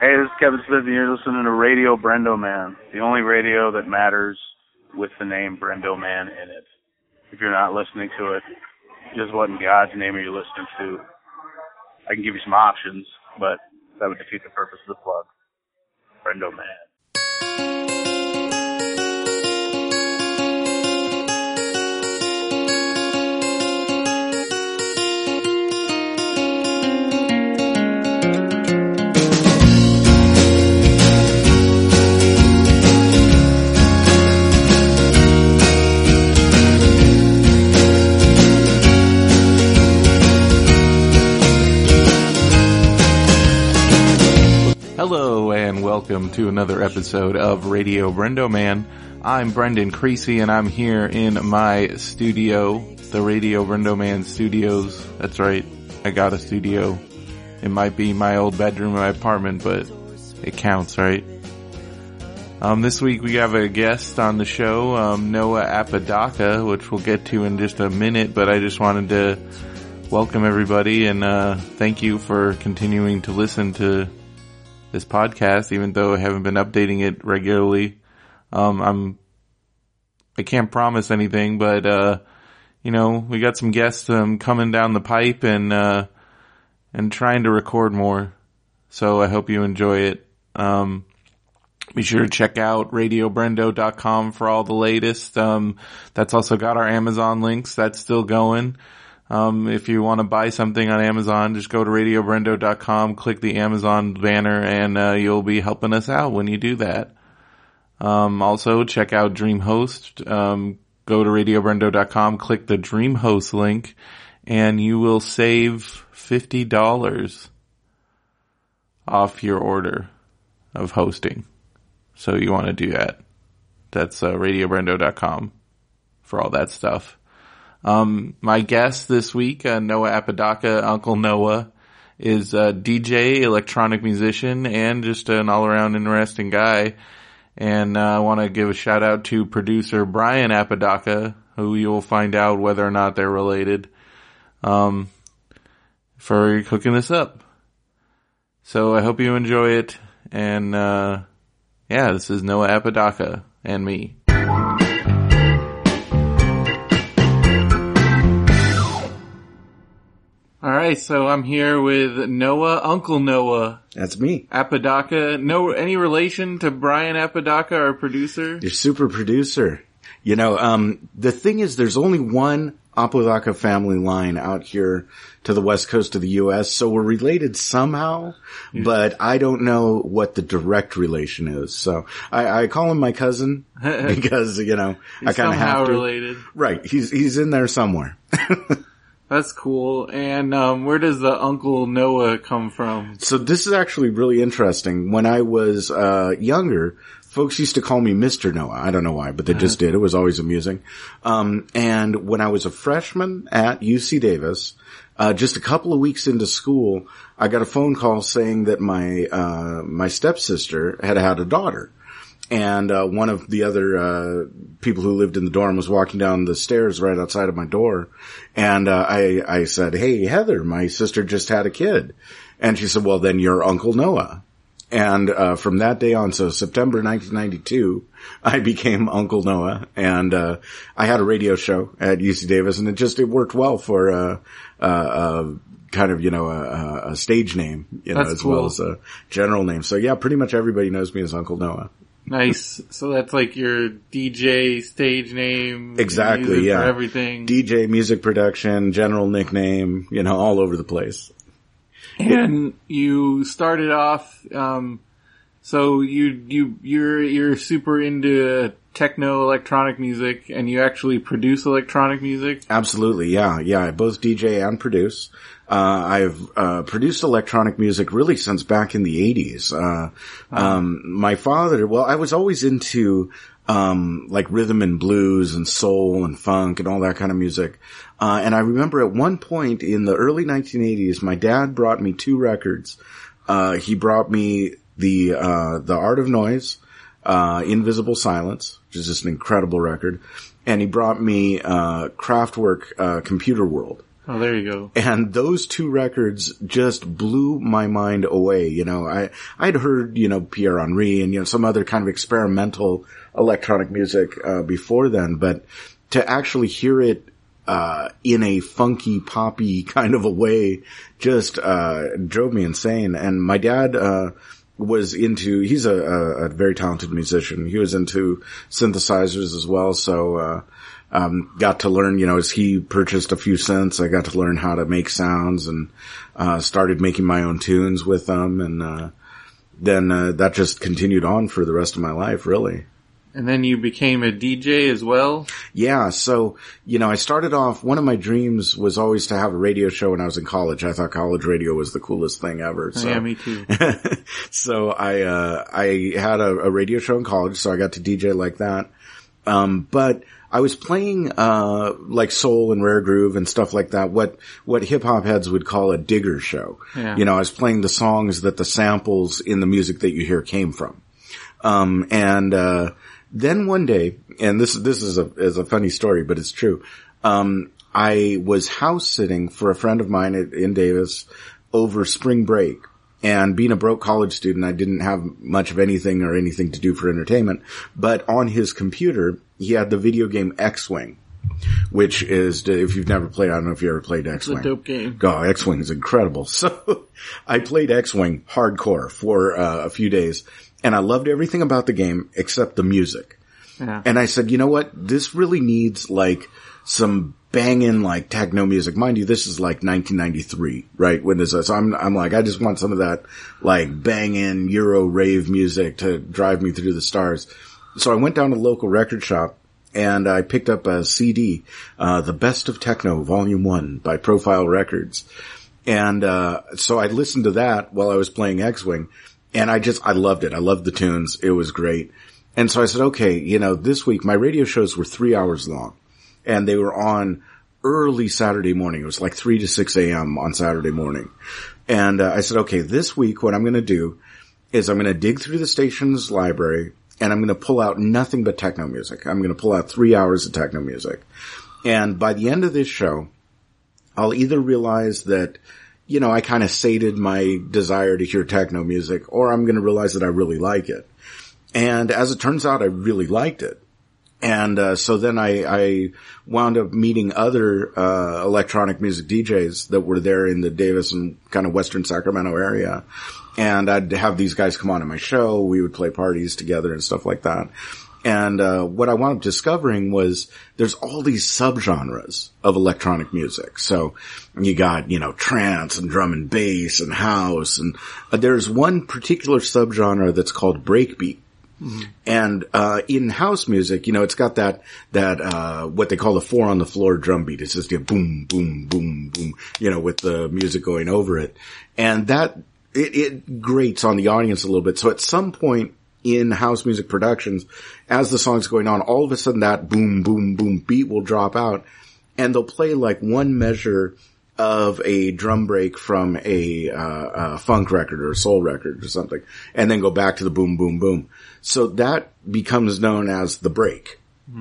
Hey, this is Kevin Smith, and you're listening to Radio Brendo Man, the only radio that matters with the name Brendo Man in it. If you're not listening to it, just what in God's name are you listening to? I can give you some options, but that would defeat the purpose of the plug. Brendo Man. Welcome to another episode of Radio Brendo Man. I'm Brendan Creasy and I'm here in my studio, the Radio Brendo Man Studios. That's right, I got a studio. It might be my old bedroom in my apartment, but it counts, right? Um, this week we have a guest on the show, um, Noah Apodaca, which we'll get to in just a minute, but I just wanted to welcome everybody and, uh, thank you for continuing to listen to this podcast, even though I haven't been updating it regularly. Um, I'm, I can't promise anything, but, uh, you know, we got some guests, um, coming down the pipe and, uh, and trying to record more. So I hope you enjoy it. Um, be sure to check out radiobrendo.com for all the latest. Um, that's also got our Amazon links. That's still going. Um, if you want to buy something on Amazon, just go to radiobrendo.com, click the Amazon banner, and uh, you'll be helping us out when you do that. Um, also, check out DreamHost. Um, go to radiobrendo.com, click the DreamHost link, and you will save $50 off your order of hosting. So you want to do that. That's uh, radiobrendo.com for all that stuff. Um, my guest this week, uh, Noah Apodaca, Uncle Noah, is a DJ, electronic musician, and just an all-around interesting guy. And uh, I want to give a shout out to producer Brian Apodaca, who you'll find out whether or not they're related, um, for cooking this up. So I hope you enjoy it. And uh, yeah, this is Noah Apodaca and me. Right, so I'm here with Noah, Uncle Noah That's me. Apodaca. No, any relation to Brian Apodaca, our producer? Your super producer. You know, um, the thing is there's only one Apodaca family line out here to the west coast of the U.S., so we're related somehow, but I don't know what the direct relation is. So I, I call him my cousin because, you know, I kind of have to. related. Right. He's, he's in there somewhere. That's cool. And um, where does the Uncle Noah come from? So this is actually really interesting. When I was uh, younger, folks used to call me Mr. Noah. I don't know why, but they just did. It was always amusing. Um, and when I was a freshman at UC Davis, uh, just a couple of weeks into school, I got a phone call saying that my uh, my stepsister had had a daughter. And uh, one of the other uh, people who lived in the dorm was walking down the stairs right outside of my door, and uh, I I said, "Hey Heather, my sister just had a kid," and she said, "Well, then you're Uncle Noah." And uh, from that day on, so September 1992, I became Uncle Noah, and uh, I had a radio show at UC Davis, and it just it worked well for uh, uh, uh, kind of you know a, a- stage name, you know, That's as well as a general name. So yeah, pretty much everybody knows me as Uncle Noah. Nice. so that's like your DJ stage name. Exactly, yeah. For everything. DJ, music production, general nickname, you know, all over the place. and you started off, um, so you, you, you're, you're super into techno electronic music and you actually produce electronic music. Absolutely, yeah, yeah. I both DJ and produce. Uh, I've uh, produced electronic music really since back in the '80s. Uh, um, my father, well, I was always into um, like rhythm and blues and soul and funk and all that kind of music. Uh, and I remember at one point in the early 1980s, my dad brought me two records. Uh, he brought me the uh, the Art of Noise, uh, In Visible Silence, which is just an incredible record, and he brought me uh, Kraftwerk uh, Computer World. Oh, there you go. And those two records just blew my mind away. You know, I, I'd heard, you know, Pierre Henry and, you know, some other kind of experimental electronic music, uh, before then, but to actually hear it, uh, in a funky, poppy kind of a way just, uh, drove me insane. And my dad, uh, was into, he's a, a, a very talented musician. He was into synthesizers as well. So, uh, um, got to learn, you know, as he purchased a few synths, I got to learn how to make sounds and, uh, started making my own tunes with them. And, uh, then, uh, that just continued on for the rest of my life, really. And then you became a DJ as well? Yeah. So, you know, I started off, one of my dreams was always to have a radio show when I was in college. I thought college radio was the coolest thing ever. So. Oh, yeah, me too. so I, uh, I had a, a radio show in college, so I got to DJ like that. Um, but I was playing, uh, like soul and rare groove and stuff like that. What, what hip hop heads would call a digger show. Yeah. You know, I was playing the songs that the samples in the music that you hear came from. Um, and, uh, then one day, and this, this is a, is a funny story, but it's true. Um, I was house sitting for a friend of mine at, in Davis over spring break. And being a broke college student, I didn't have much of anything or anything to do for entertainment. But on his computer, he had the video game X-Wing, which is, if you've never played, I don't know if you ever played It's a X-Wing. dope game. God, X-Wing is incredible. So I played X-Wing hardcore for uh, a few days and I loved everything about the game except the music. Yeah. And I said, you know what? This really needs like some banging like techno music. Mind you, this is like 1993, right? When this is, so I'm, I'm like, I just want some of that like banging Euro rave music to drive me through the stars. So I went down to the local record shop and I picked up a CD, uh, The Best of Techno Volume 1 by Profile Records. And, uh, so I listened to that while I was playing X-Wing and I just, I loved it. I loved the tunes. It was great. And so I said, okay, you know, this week my radio shows were three hours long and they were on early Saturday morning. It was like 3 to 6 a.m. on Saturday morning. And uh, I said, okay, this week what I'm going to do is I'm going to dig through the station's library and I'm going to pull out nothing but techno music. I'm going to pull out three hours of techno music. And by the end of this show, I'll either realize that, you know, I kind of sated my desire to hear techno music or I'm going to realize that I really like it. And as it turns out, I really liked it. And uh, so then I, I wound up meeting other uh, electronic music DJs that were there in the Davis and kind of Western Sacramento area. And I'd have these guys come on to my show. We would play parties together and stuff like that. And uh, what I wound up discovering was there's all these subgenres of electronic music. So you got, you know, trance and drum and bass and house. And uh, there's one particular subgenre that's called breakbeat. And uh, in house music, you know, it's got that that uh, what they call the four on the floor drum beat. It's just a boom, boom, boom, boom, you know, with the music going over it, and that it, it grates on the audience a little bit. So at some point in house music productions, as the song's going on, all of a sudden that boom, boom, boom beat will drop out, and they'll play like one measure of a drum break from a, uh, a funk record or a soul record or something, and then go back to the boom, boom, boom. So that becomes known as the break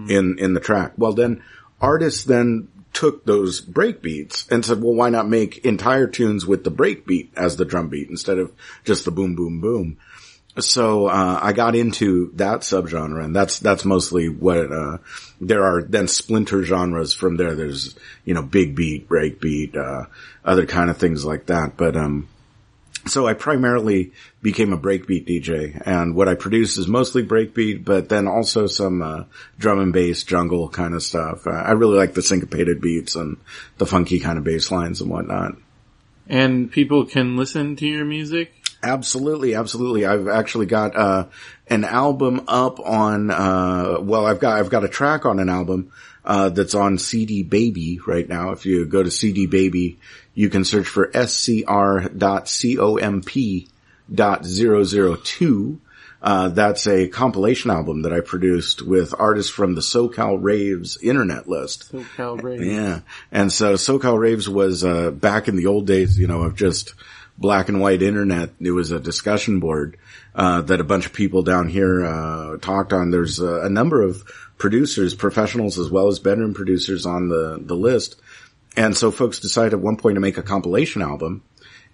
in, in the track. Well then, artists then took those break beats and said, well, why not make entire tunes with the break beat as the drum beat instead of just the boom, boom, boom? So, uh, I got into that subgenre and that's, that's mostly what, uh, there are then splinter genres from there. There's, you know, big beat, break beat, uh, other kind of things like that. But, um, so I primarily became a breakbeat DJ and what I produce is mostly breakbeat, but then also some, uh, drum and bass jungle kind of stuff. Uh, I really like the syncopated beats and the funky kind of bass lines and whatnot. And people can listen to your music? Absolutely, absolutely. I've actually got uh, an album up on. Uh, well, I've got I've got a track on an album uh, that's on CD Baby right now. If you go to CD Baby, you can search for scr.comp.002. Uh, that's a compilation album that I produced with artists from the SoCal Raves internet list. SoCal Raves. Yeah. And so SoCal Raves was, uh, back in the old days, you know, of just black and white internet. It was a discussion board, uh, that a bunch of people down here, uh, talked on. There's uh, a number of producers, professionals as well as bedroom producers on the, the list. And so folks decided at one point to make a compilation album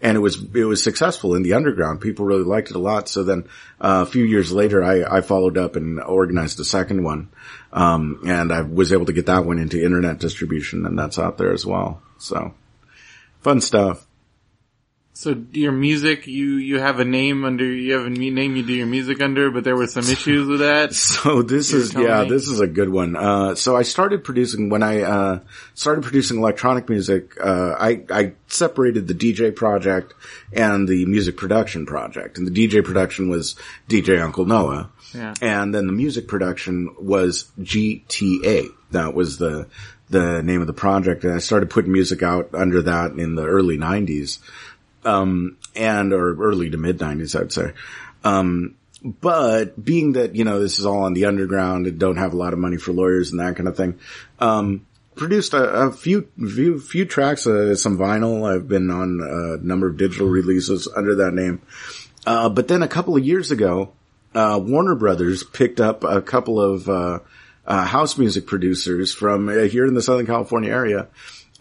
and it was it was successful in the underground. People really liked it a lot. So then uh, a few years later, I, I followed up and organized a second one, um, and I was able to get that one into internet distribution, and that's out there as well. So fun stuff. So your music, you you have a name under, you have a name you do your music under, but there were some issues with that. So this is yeah, me? this is a good one. Uh, so I started producing when I uh, started producing electronic music. Uh, I I separated the DJ project and the music production project, and the DJ production was DJ Uncle Noah, yeah. and then the music production was GTA. That was the the name of the project, and I started putting music out under that in the early '90s um, and or early to mid nineties, I'd say. Um, but being that, you know, this is all on the underground and don't have a lot of money for lawyers and that kind of thing, um, produced a, a few, few, few tracks, uh, some vinyl. I've been on a number of digital releases under that name. Uh, but then a couple of years ago, uh, Warner Brothers picked up a couple of, uh, uh, house music producers from uh, here in the Southern California area.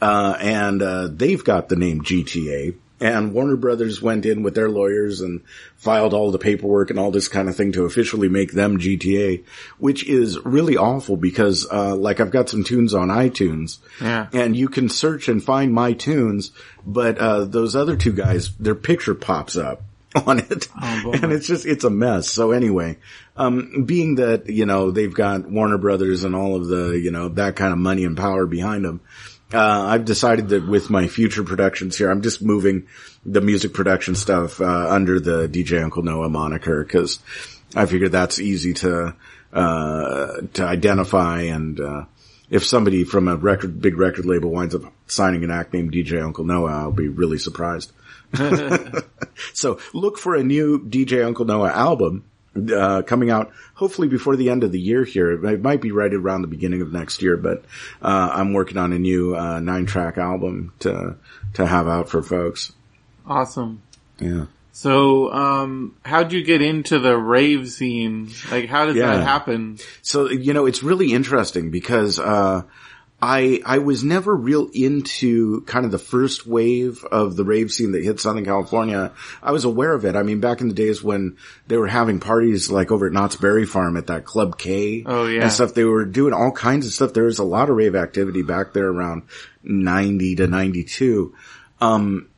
and, they've got the name GTA and Warner Brothers went in with their lawyers and filed all the paperwork and all this kind of thing to officially make them GTA, which is really awful because, uh, like I've got some tunes on iTunes yeah. and you can search and find my tunes, but, uh, those other two guys, their picture pops up on it. Oh, and it's just, it's a mess. So anyway, um, being that, you know, they've got Warner Brothers and all of the, you know, that kind of money and power behind them, uh, I've decided that with my future productions here, I'm just moving the music production stuff uh, under the DJ Uncle Noah moniker because I figure that's easy to uh, to identify. And uh, if somebody from a record, big record label winds up signing an act named DJ Uncle Noah, I'll be really surprised. so look for a new DJ Uncle Noah album uh, coming out hopefully before the end of the year here. It might be right around the beginning of next year, but uh, I'm working on a new uh, nine track album to to have out for folks. Awesome. Yeah. So, um, how'd you get into the rave scene? Like, how does yeah. that happen? So, you know, it's really interesting because, uh, I, I was never real into kind of the first wave of the rave scene that hit Southern California. I was aware of it. I mean, back in the days when they were having parties like over at Knott's Berry Farm at that Club K. Oh, yeah. And stuff. They were doing all kinds of stuff. There was a lot of rave activity back there around 90 to 92. Um,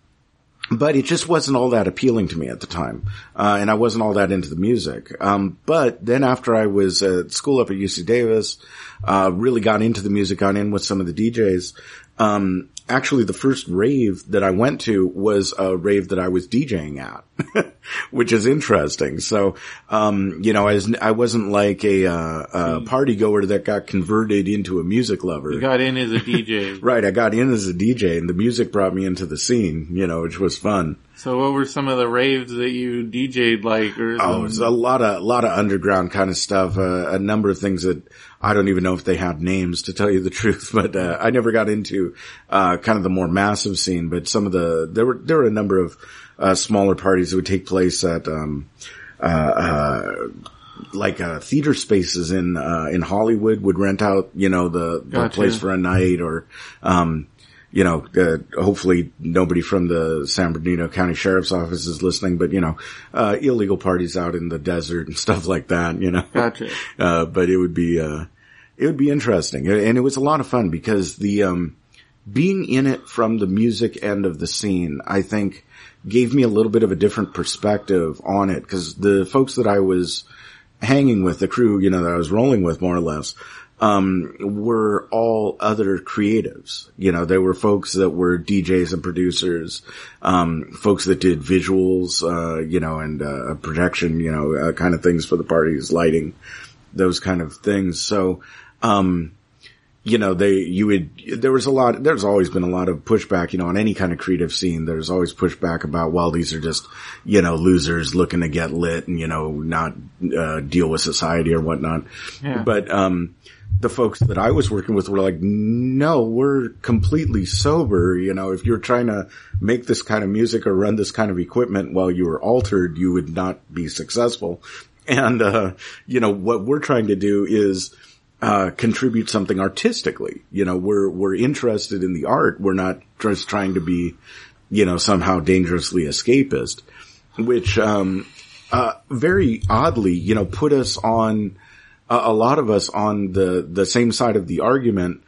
but it just wasn't all that appealing to me at the time, uh, and I wasn't all that into the music. Um, but then after I was at school up at UC Davis, uh, really got into the music, got in with some of the DJs. Um, actually the first rave that I went to was a rave that I was DJing at, which is interesting. So, um, you know, I, was, I wasn't like a, uh, a party goer that got converted into a music lover. You got in as a DJ. right. I got in as a DJ and the music brought me into the scene, you know, which was fun. So what were some of the raves that you DJ'd like? Or oh, it was a lot of, a lot of underground kind of stuff. Uh, a number of things that I don't even know if they had names to tell you the truth, but, uh, I never got into, uh, kind of the more massive scene, but some of the, there were, there were a number of, uh, smaller parties that would take place at, um, uh, uh, like uh, theater spaces in uh, in Hollywood would rent out, you know, the, the gotcha. place for a night, or um, you know, uh, hopefully nobody from the San Bernardino County Sheriff's Office is listening, but you know, uh, illegal parties out in the desert and stuff like that, you know. Gotcha. Uh, but it would be, uh, it would be interesting. And it was a lot of fun because the, um, being in it from the music end of the scene, I think gave me a little bit of a different perspective on it because the folks that I was hanging with, the crew, you know, that I was rolling with more or less, um, were all other creatives. You know, there were folks that were DJs and producers, um, folks that did visuals, uh, you know, and, uh, projection, you know, uh, kind of things for the parties, lighting, those kind of things. So, um, you know, they, you would, there was a lot, there's always been a lot of pushback, you know, on any kind of creative scene. There's always pushback about, well, these are just, you know, losers looking to get lit and, you know, not, uh, deal with society or whatnot. Yeah. But, um, the folks that I was working with were like, no, we're completely sober. You know, if you're trying to make this kind of music or run this kind of equipment while you were altered, you would not be successful. And, uh, you know, what we're trying to do is uh, contribute something artistically. You know, we're, we're interested in the art. We're not just trying to be, you know, somehow dangerously escapist, which, um, uh, very oddly, you know, put us on, uh, a lot of us on the, the same side of the argument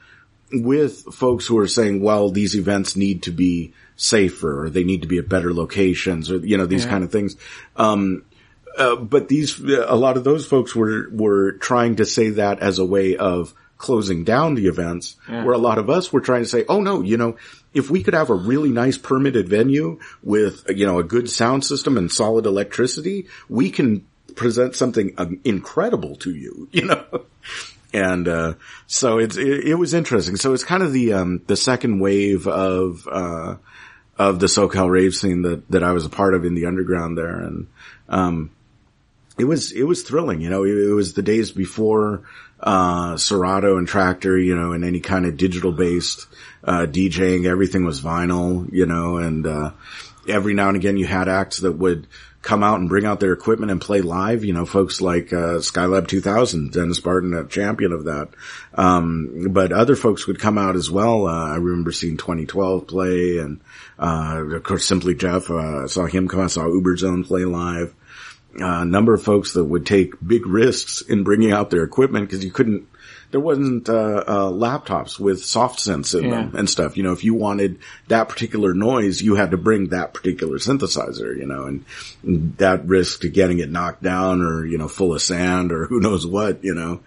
with folks who are saying, well, these events need to be safer or they need to be at better locations or, you know, these Yeah. kind of things. Um, uh, but these, a lot of those folks were, were trying to say that as a way of closing down the events, Yeah. where a lot of us were trying to say, oh no, you know, if we could have a really nice permitted venue with, you know, a good sound system and solid electricity, we can present something um, incredible to you, you know? And, uh, so it's, it, it was interesting. So it's kind of the, um, the second wave of, uh, of the SoCal rave scene that, that I was a part of in the underground there. And, um, it was, it was thrilling, you know, it, it was the days before, uh, Serato and Traktor, you know, and any kind of digital based, uh, DJing, everything was vinyl, you know, and, uh, every now and again you had acts that would come out and bring out their equipment and play live, you know, folks like, uh, Skylab 2000, Dennis Barton, a champion of that. Um, but other folks would come out as well. Uh, I remember seeing 2012 play and, uh, of course, Simply Jeff, uh, saw him come out, saw Uberzone play live a number of folks that would take big risks in bringing out their equipment because you couldn't, there wasn't, uh, uh, laptops with soft synths in them and stuff. You know, if you wanted that particular noise, you had to bring that particular synthesizer, you know, and, and that risk to getting it knocked down or, you know, full of sand or who knows what, you know,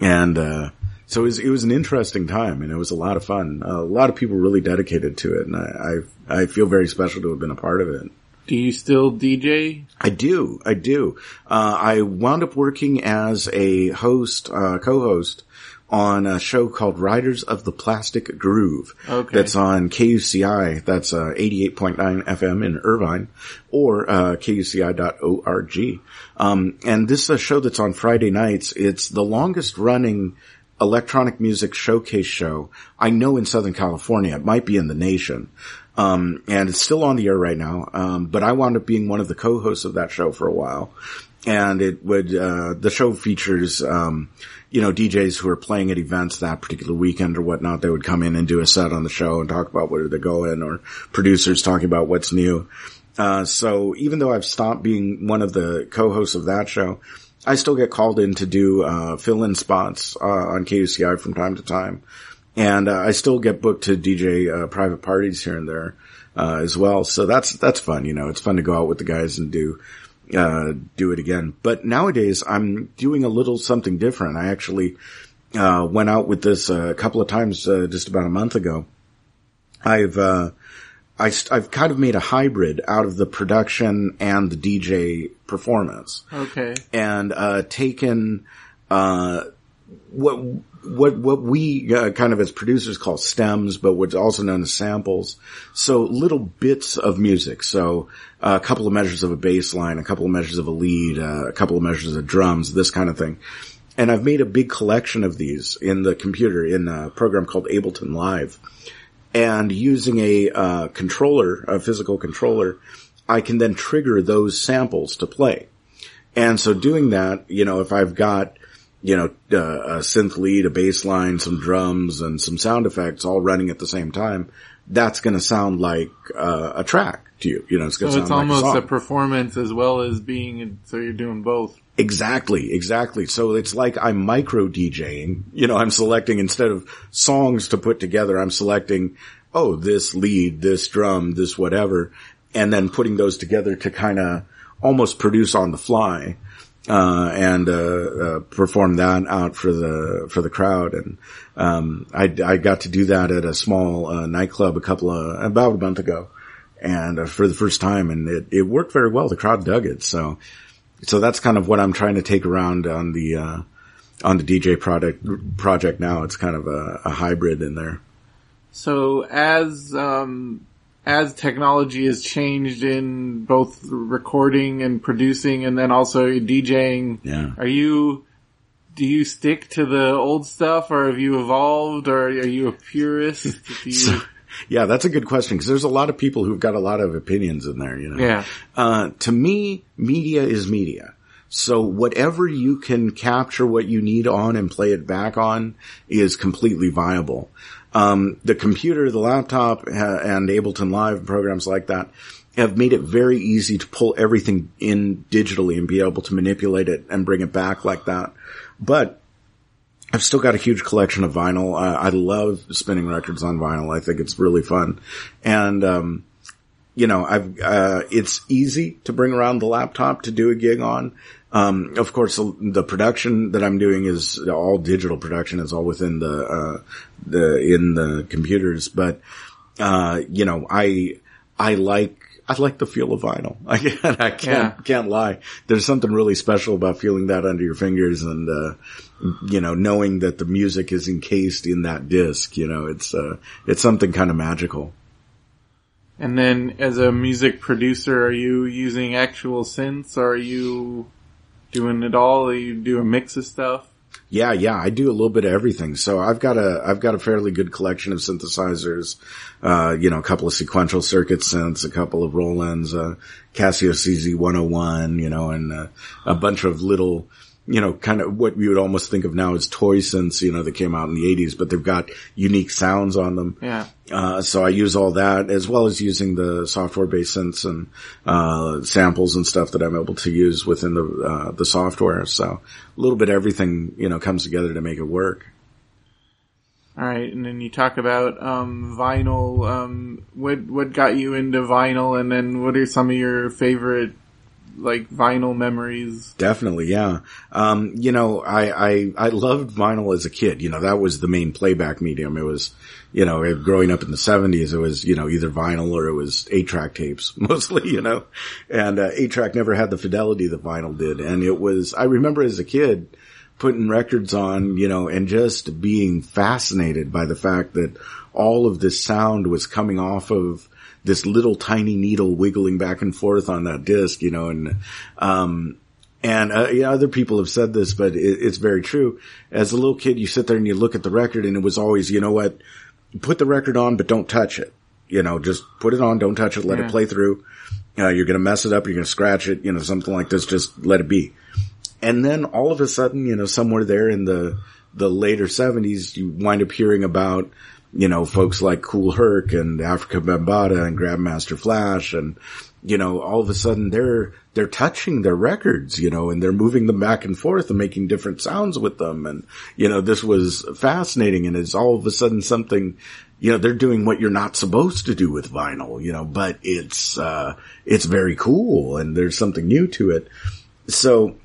and, uh, so it was, it was an interesting time and it was a lot of fun. a lot of people really dedicated to it and I, I, I feel very special to have been a part of it. Do you still DJ? I do. I do. Uh, I wound up working as a host, uh, co-host on a show called Riders of the Plastic Groove. Okay. That's on KUCI. That's, uh, 88.9 FM in Irvine or, uh, KUCI.org. Um, and this is a show that's on Friday nights. It's the longest running electronic music showcase show I know in Southern California. It might be in the nation. Um, and it's still on the air right now. Um, but I wound up being one of the co-hosts of that show for a while. And it would, uh, the show features, um, you know, DJs who are playing at events that particular weekend or whatnot. They would come in and do a set on the show and talk about where they're going or producers talking about what's new. Uh, so even though I've stopped being one of the co-hosts of that show, I still get called in to do, uh, fill-in spots, uh, on KUCI from time to time. And, uh, I still get booked to DJ, uh, private parties here and there, uh, as well. So that's, that's fun, you know, it's fun to go out with the guys and do, uh, do it again. But nowadays I'm doing a little something different. I actually, uh, went out with this uh, a couple of times, uh, just about a month ago. I've, uh, I, have kind of made a hybrid out of the production and the DJ performance Okay. and uh, taken uh, what what what we uh, kind of as producers call stems, but what's also known as samples. So little bits of music. So uh, a couple of measures of a bass line, a couple of measures of a lead, uh, a couple of measures of drums, this kind of thing. And I've made a big collection of these in the computer in a program called Ableton Live. And using a uh, controller, a physical controller, I can then trigger those samples to play. And so doing that, you know, if I've got, you know, uh, a synth lead, a bass line, some drums and some sound effects all running at the same time, that's going to sound like uh, a track to you. You know, it's going So to it's sound like almost a a performance as well as being, so you're doing both. Exactly, exactly. So it's like I'm micro DJing. You know, I'm selecting instead of songs to put together, I'm selecting, oh, this lead, this drum, this whatever, and then putting those together to kind of almost produce on the fly. Uh, and, uh, uh, perform that out for the, for the crowd. And, um, I, I got to do that at a small, uh, nightclub a couple of, about a month ago. And uh, for the first time and it, it worked very well. The crowd dug it. So, so that's kind of what I'm trying to take around on the, uh, on the DJ product project now. It's kind of a, a hybrid in there. So as, um, as technology has changed in both recording and producing and then also DJing, Yeah. are you, do you stick to the old stuff or have you evolved or are you a purist? You, So, yeah, that's a good question because there's a lot of people who've got a lot of opinions in there, you know. yeah. Uh, to me, media is media. So whatever you can capture what you need on and play it back on is completely viable. Um, the computer, the laptop, uh, and Ableton Live programs like that have made it very easy to pull everything in digitally and be able to manipulate it and bring it back like that. But I've still got a huge collection of vinyl. Uh, I love spinning records on vinyl. I think it's really fun. And, um, you know, I've, uh, it's easy to bring around the laptop to do a gig on. Um, of course, the production that I'm doing is all digital production. It's all within the, uh, the, in the computers. But, uh, you know, I, I like, I like the feel of vinyl. I can't, I can't, yeah. can't lie. There's something really special about feeling that under your fingers and, uh, you know, knowing that the music is encased in that disc, you know, it's, uh, it's something kind of magical. And then as a music producer, are you using actual synths? Or are you doing it all? You do a mix of stuff? Yeah, yeah, I do a little bit of everything. So I've got a, I've got a fairly good collection of synthesizers, uh, you know, a couple of sequential circuit synths, a couple of Rolands, uh, Casio CZ101, you know, and uh, a bunch of little, you know, kind of what you would almost think of now as toy synths, you know, that came out in the 80s, but they've got unique sounds on them. Yeah. Uh, so I use all that as well as using the software-based synths and, uh, samples and stuff that I'm able to use within the, uh, the software. So a little bit everything, you know, comes together to make it work. All right, and then you talk about um, vinyl. Um, what what got you into vinyl, and then what are some of your favorite like vinyl memories. Definitely, yeah. Um, you know, I, I, I loved vinyl as a kid. You know, that was the main playback medium. It was, you know, growing up in the seventies, it was, you know, either vinyl or it was eight track tapes mostly, you know, and, uh, eight track never had the fidelity that vinyl did. And it was, I remember as a kid, putting records on, you know, and just being fascinated by the fact that all of this sound was coming off of this little tiny needle wiggling back and forth on that disc, you know, and, um, and uh, yeah, other people have said this, but it, it's very true. As a little kid, you sit there and you look at the record, and it was always, you know what, put the record on, but don't touch it. You know, just put it on, don't touch it, let yeah. it play through. Uh, you're gonna mess it up, you're gonna scratch it, you know, something like this. Just let it be. And then all of a sudden, you know, somewhere there in the the later '70s, you wind up hearing about you know, folks like Kool Herc and Afrika Bambaataa and Grandmaster Flash and, you know, all of a sudden they're, they're touching their records, you know, and they're moving them back and forth and making different sounds with them. And, you know, this was fascinating and it's all of a sudden something, you know, they're doing what you're not supposed to do with vinyl, you know, but it's, uh, it's very cool and there's something new to it. So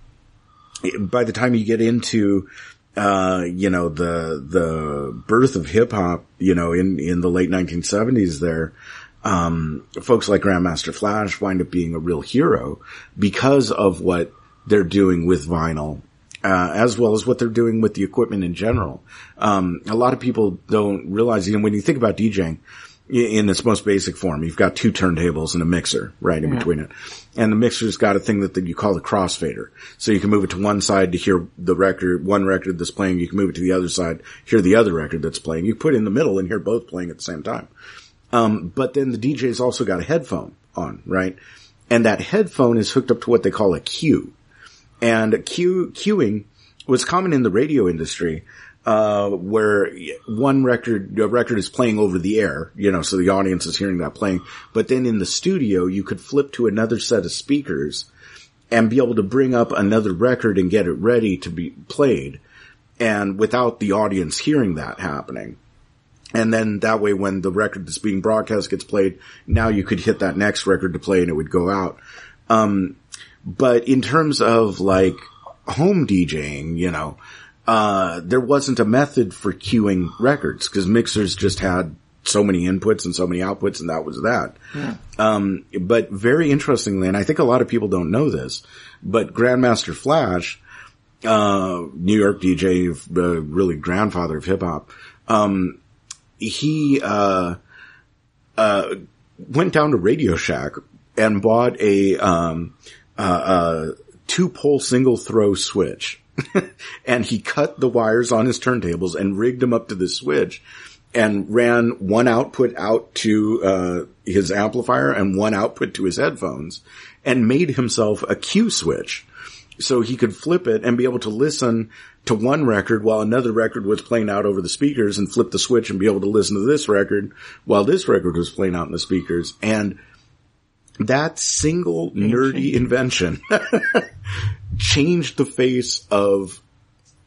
by the time you get into, uh, you know, the, the birth of hip hop, you know, in, in the late 1970s there, um, folks like Grandmaster Flash wind up being a real hero because of what they're doing with vinyl. Uh, as well as what they're doing with the equipment in general. Um, a lot of people don't realize, you know, when you think about DJing, in its most basic form. You've got two turntables and a mixer right in yeah. between it. And the mixer's got a thing that, that you call a crossfader. So you can move it to one side to hear the record, one record that's playing. You can move it to the other side, hear the other record that's playing. You put it in the middle and hear both playing at the same time. Um, but then the DJ's also got a headphone on, right? And that headphone is hooked up to what they call a cue. And cue, cueing was common in the radio industry uh, where one record, record is playing over the air, you know, so the audience is hearing that playing. But then in the studio, you could flip to another set of speakers and be able to bring up another record and get it ready to be played. And without the audience hearing that happening. And then that way when the record that's being broadcast gets played, now you could hit that next record to play and it would go out. Um, but in terms of like home DJing, you know, uh, there wasn't a method for cueing records because mixers just had so many inputs and so many outputs and that was that. Yeah. Um, but very interestingly, and I think a lot of people don't know this, but Grandmaster Flash, uh, New York DJ, uh, really grandfather of hip hop, um, he, uh, uh, went down to Radio Shack and bought a, um, uh, two pole single throw switch and he cut the wires on his turntables and rigged them up to the switch and ran one output out to uh, his amplifier and one output to his headphones and made himself a cue switch. so he could flip it and be able to listen to one record while another record was playing out over the speakers and flip the switch and be able to listen to this record while this record was playing out in the speakers. And that single nerdy invention changed the face of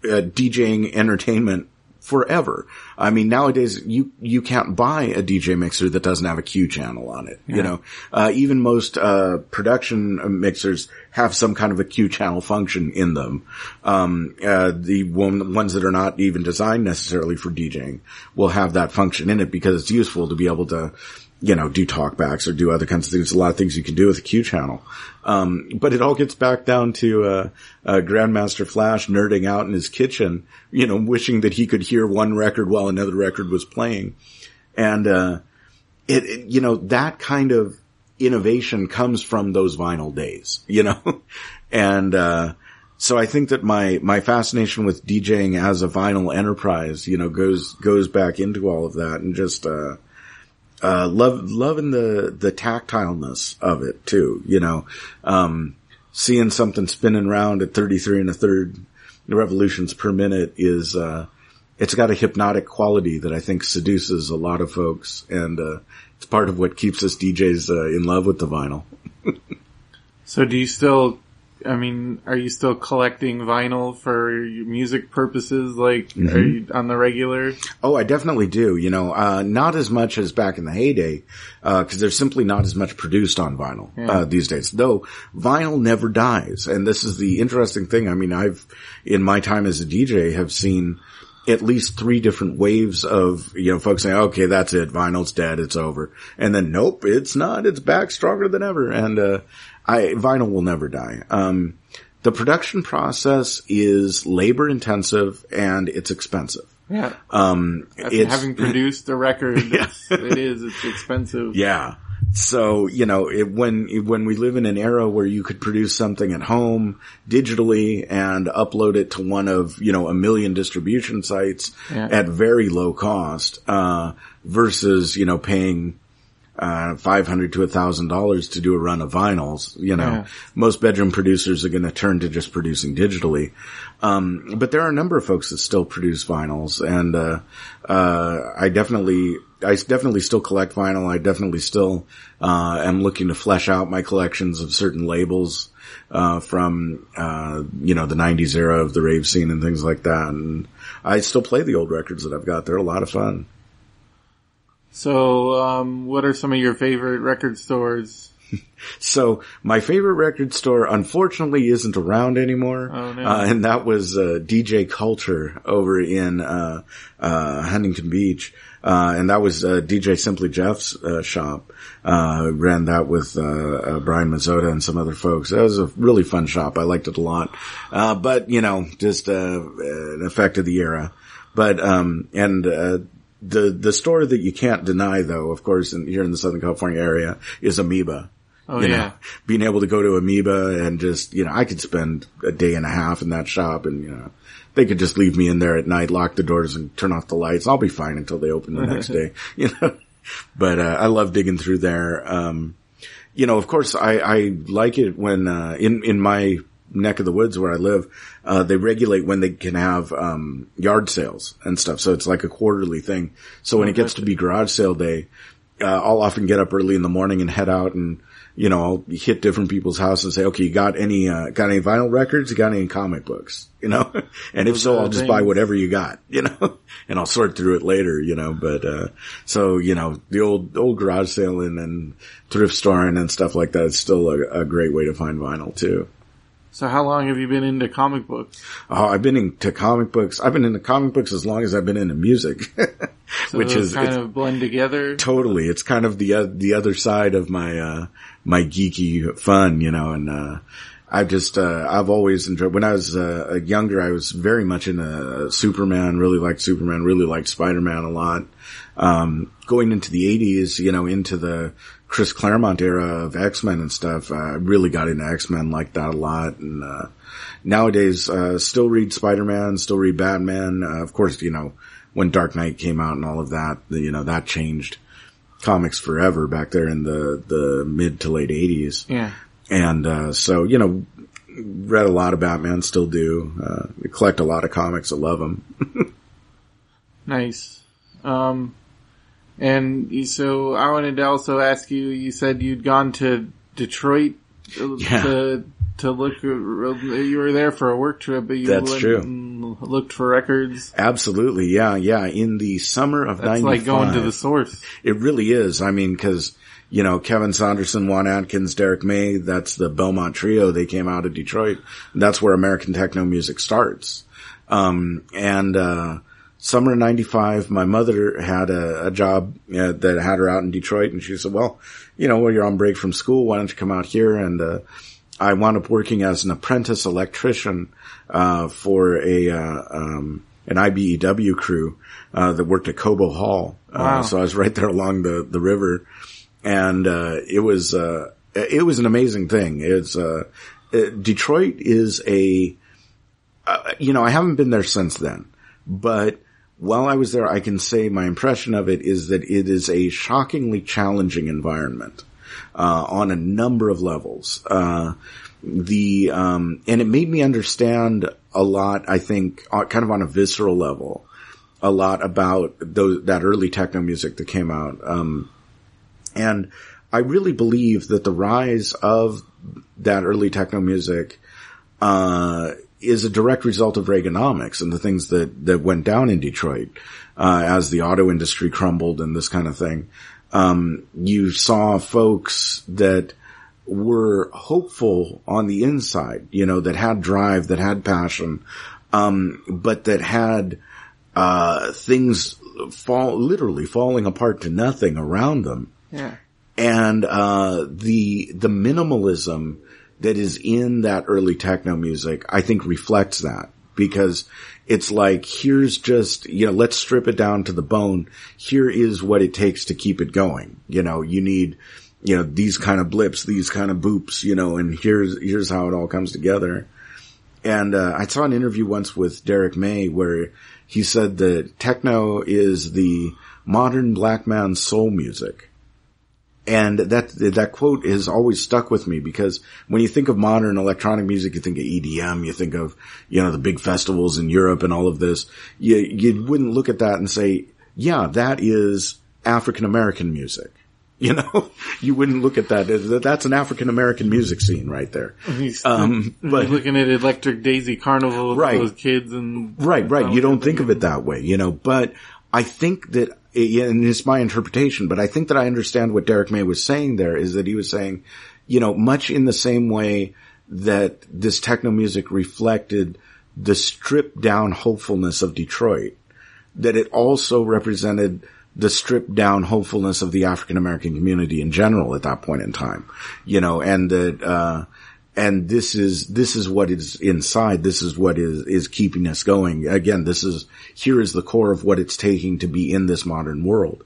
uh, DJing entertainment forever. I mean, nowadays you, you can't buy a DJ mixer that doesn't have a cue channel on it. You know, uh, even most, uh, production mixers have some kind of a cue channel function in them. Um, uh, the one, ones that are not even designed necessarily for DJing will have that function in it because it's useful to be able to, you know, do talkbacks or do other kinds of things. A lot of things you can do with a cue channel. Um, but it all gets back down to, uh, uh, Grandmaster Flash nerding out in his kitchen, you know, wishing that he could hear one record while another record was playing. And, uh, it, it you know, that kind of innovation comes from those vinyl days, you know, and, uh, so I think that my, my fascination with DJing as a vinyl enterprise, you know, goes, goes back into all of that and just, uh, uh, love, loving the, the tactileness of it too, you know, um, seeing something spinning around at 33 and a third revolutions per minute is, uh, it's got a hypnotic quality that I think seduces a lot of folks and, uh, it's part of what keeps us DJs, uh, in love with the vinyl. so do you still I mean, are you still collecting vinyl for music purposes? Like, mm-hmm. are you on the regular? Oh, I definitely do. You know, uh, not as much as back in the heyday, uh, cause there's simply not as much produced on vinyl, yeah. uh, these days. Though, vinyl never dies. And this is the interesting thing. I mean, I've, in my time as a DJ, have seen at least three different waves of, you know, folks saying, okay, that's it. Vinyl's dead. It's over. And then, nope, it's not. It's back stronger than ever. And, uh, I, vinyl will never die. Um, the production process is labor intensive and it's expensive. Yeah. Um, it's, having produced a record, yeah. it is, it's expensive. Yeah. So, you know, it, when, when we live in an era where you could produce something at home digitally and upload it to one of, you know, a million distribution sites yeah. at very low cost, uh, versus, you know, paying, uh, 500 to a thousand dollars to do a run of vinyls. You know, yeah. most bedroom producers are going to turn to just producing digitally. Um, but there are a number of folks that still produce vinyls and, uh, uh, I definitely, I definitely still collect vinyl. I definitely still, uh, am looking to flesh out my collections of certain labels, uh, from, uh, you know, the nineties era of the rave scene and things like that. And I still play the old records that I've got. They're a lot of fun. So, um, what are some of your favorite record stores? so, my favorite record store, unfortunately, isn't around anymore. Oh, no. uh, and that was uh, DJ Culture over in uh, uh, Huntington Beach. Uh, and that was uh, DJ Simply Jeff's shop. ran that with Brian Mazzotta and some other folks. That was a really fun shop. I liked it a lot. but you know, just an effect of the era. But um, and the the store that you can't deny, though, of course, in, here in the Southern California area, is Amoeba. Oh you yeah. Know, being able to go to Amoeba and just, you know, I could spend a day and a half in that shop and, you know, they could just leave me in there at night, lock the doors and turn off the lights. I'll be fine until they open the next day, you know, but, uh, I love digging through there. Um, you know, of course I, I like it when, uh, in, in my neck of the woods where I live, uh, they regulate when they can have, um, yard sales and stuff. So it's like a quarterly thing. So when it gets to be garage sale day, uh, I'll often get up early in the morning and head out and, you know, I'll hit different people's houses and say, okay, you got any, uh, got any vinyl records? You got any comic books? You know? and if so, I'll just buy whatever you got, you know, and I'll sort through it later, you know, but, uh, so, you know, the old, old garage sale and, and thrift storing and stuff like that is still a, a great way to find vinyl too. So how long have you been into comic books? Oh, I've been into comic books. I've been into comic books as long as I've been into music, so which is kind of blend together. Totally, it's kind of the uh, the other side of my uh, my geeky fun, you know. And uh, I've just uh, I've always enjoyed. When I was uh, younger, I was very much into Superman. Really liked Superman. Really liked Spider Man a lot. Um, going into the '80s, you know, into the Chris Claremont era of X-Men and stuff, I really got into X-Men like that a lot. And, uh, nowadays, uh, still read Spider-Man, still read Batman. Uh, of course, you know, when Dark Knight came out and all of that, you know, that changed comics forever back there in the, the mid to late eighties. Yeah. And, uh, so, you know, read a lot of Batman, still do. Uh, collect a lot of comics. I love them. nice. Um, and so I wanted to also ask you. You said you'd gone to Detroit Yeah. to to look. You were there for a work trip, but you That's went true. and looked for records. Absolutely, yeah, yeah. In the summer of That's '95, like going to the source. It really is. I mean, cause, you know, Kevin Saunderson, Juan Atkins, Derrick May, that's the Belleville trio. They came out of Detroit. That's where American techno music starts. Um, and, uh, summer of 95, my mother had a, a job uh, that had her out in Detroit and she said, well, you know, well, you're on break from school. Why don't you come out here? And, uh, I wound up working as an apprentice electrician, uh, for a, uh, um, an IBEW crew, uh, that worked at Cobo Hall. Wow. Uh, so I was right there along the, the river and, uh, it was, uh, it was an amazing thing. It's, Detroit is a, uh, you know, I haven't been there since then, but while I was there, I can say my impression of it is that it is a shockingly challenging environment, uh, on a number of levels. Uh, the, um, and it made me understand a lot, I think, uh, kind of on a visceral level, a lot about those, that early techno music that came out. Um, and I really believe that the rise of that early techno music, uh, is a direct result of Reaganomics and the things that, that went down in Detroit, uh, as the auto industry crumbled and this kind of thing. Um, you saw folks that were hopeful on the inside, you know, that had drive, that had passion, um, but that had, uh, things fall, literally falling apart to nothing around them Yeah. and uh, the the minimalism that is in that early techno music, I think reflects that because it's like here's just you know let's strip it down to the bone. Here is what it takes to keep it going. You know, you need you know these kind of blips, these kind of boops, you know, and here's here's how it all comes together. And uh, I saw an interview once with Derrick May where he said that techno is the modern black man's soul music. And that, that quote has always stuck with me because when you think of modern electronic music, you think of EDM, you think of, you know, the big festivals in Europe and all of this. You, you wouldn't look at that and say, yeah, that is African American music. You know, you wouldn't look at that. That's an African American music scene right there. Um, but- looking at Electric Daisy Carnival with Right. those kids and Right, right. You don't think of it that way, you know, but I think that, and it's my interpretation, but I think that I understand what Derrick May was saying there is that he was saying, you know, much in the same way that this techno music reflected the stripped down hopefulness of Detroit, that it also represented the stripped down hopefulness of the African American community in general at that point in time, you know, and that, uh, and this is, this is what is inside. This is what is, is keeping us going. Again, this is, here is the core of what it's taking to be in this modern world.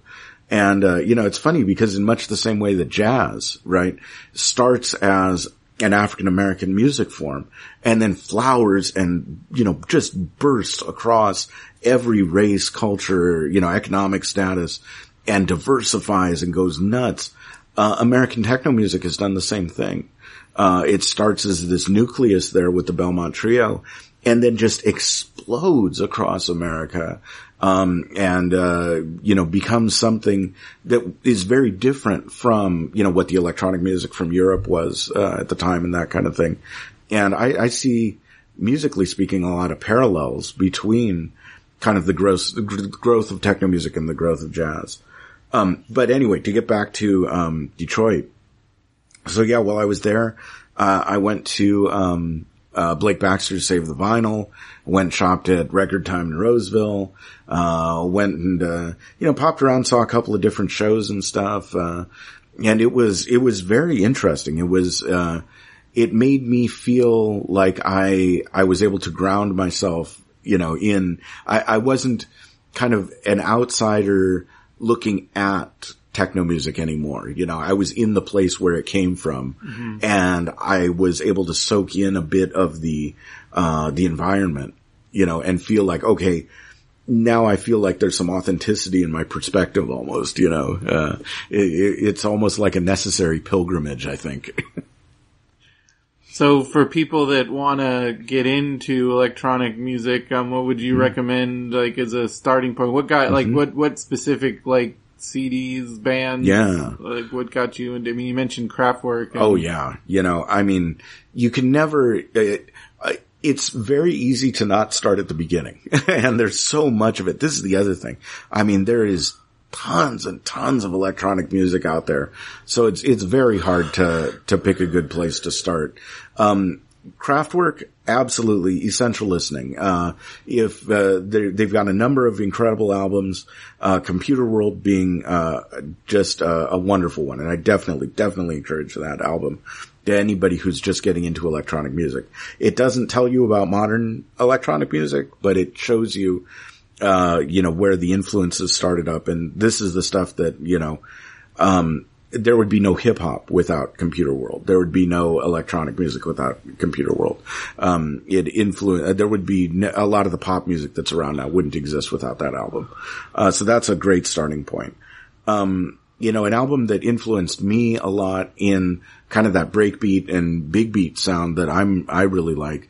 And, uh, you know, it's funny because in much the same way that jazz, right, starts as an African American music form and then flowers and, you know, just bursts across every race, culture, you know, economic status and diversifies and goes nuts. Uh, American techno music has done the same thing. Uh, it starts as this nucleus there with the Belleville Trio and then just explodes across America. Um, and, uh, you know, becomes something that is very different from, you know, what the electronic music from Europe was, uh, at the time and that kind of thing. And I, I see, musically speaking, a lot of parallels between kind of the growth, the growth of techno music and the growth of jazz. Um, but anyway, to get back to, um, Detroit. So yeah, while I was there, uh, I went to, um, uh, Blake Baxter's Save the Vinyl, went shopped at Record Time in Roseville, uh, went and, uh, you know, popped around, saw a couple of different shows and stuff, uh, and it was, it was very interesting. It was, uh, it made me feel like I, I was able to ground myself, you know, in, I, I wasn't kind of an outsider looking at techno music anymore. You know, I was in the place where it came from and I was able to soak in a bit of the, uh, the environment, you know, and feel like, okay, now I feel like there's some authenticity in my perspective almost, you know, uh, it, it- it's almost like a necessary pilgrimage, I think. So for people that want to get into electronic music, um, what would you Mm-hmm. recommend, like, as a starting point? What got, like, what, what specific, like, CDs, bands? Yeah. Like, what got you into, I mean, you mentioned Kraftwerk. and- Oh yeah, you know, I mean, you can never. Uh, uh, it's very easy to not start at the beginning, and there's so much of it. This is the other thing. I mean, there is tons and tons of electronic music out there, so it's it's very hard to to pick a good place to start. Um, Kraftwerk, absolutely essential listening. Uh, if, uh, they- they've got a number of incredible albums, uh, Computer World being, uh, just a, a wonderful one. And I definitely, definitely encourage that album to anybody who's just getting into electronic music. It doesn't tell you about modern electronic music, but it shows you, uh, you know, where the influences started up. And this is the stuff that, you know, um, there would be no hip hop without Computer World. There would be no electronic music without Computer World. Um, it influenced. There would be a lot of the pop music that's around now wouldn't exist without that album. Uh, so that's a great starting point. Um, you know, an album that influenced me a lot in kind of that breakbeat and big beat sound that I'm I really like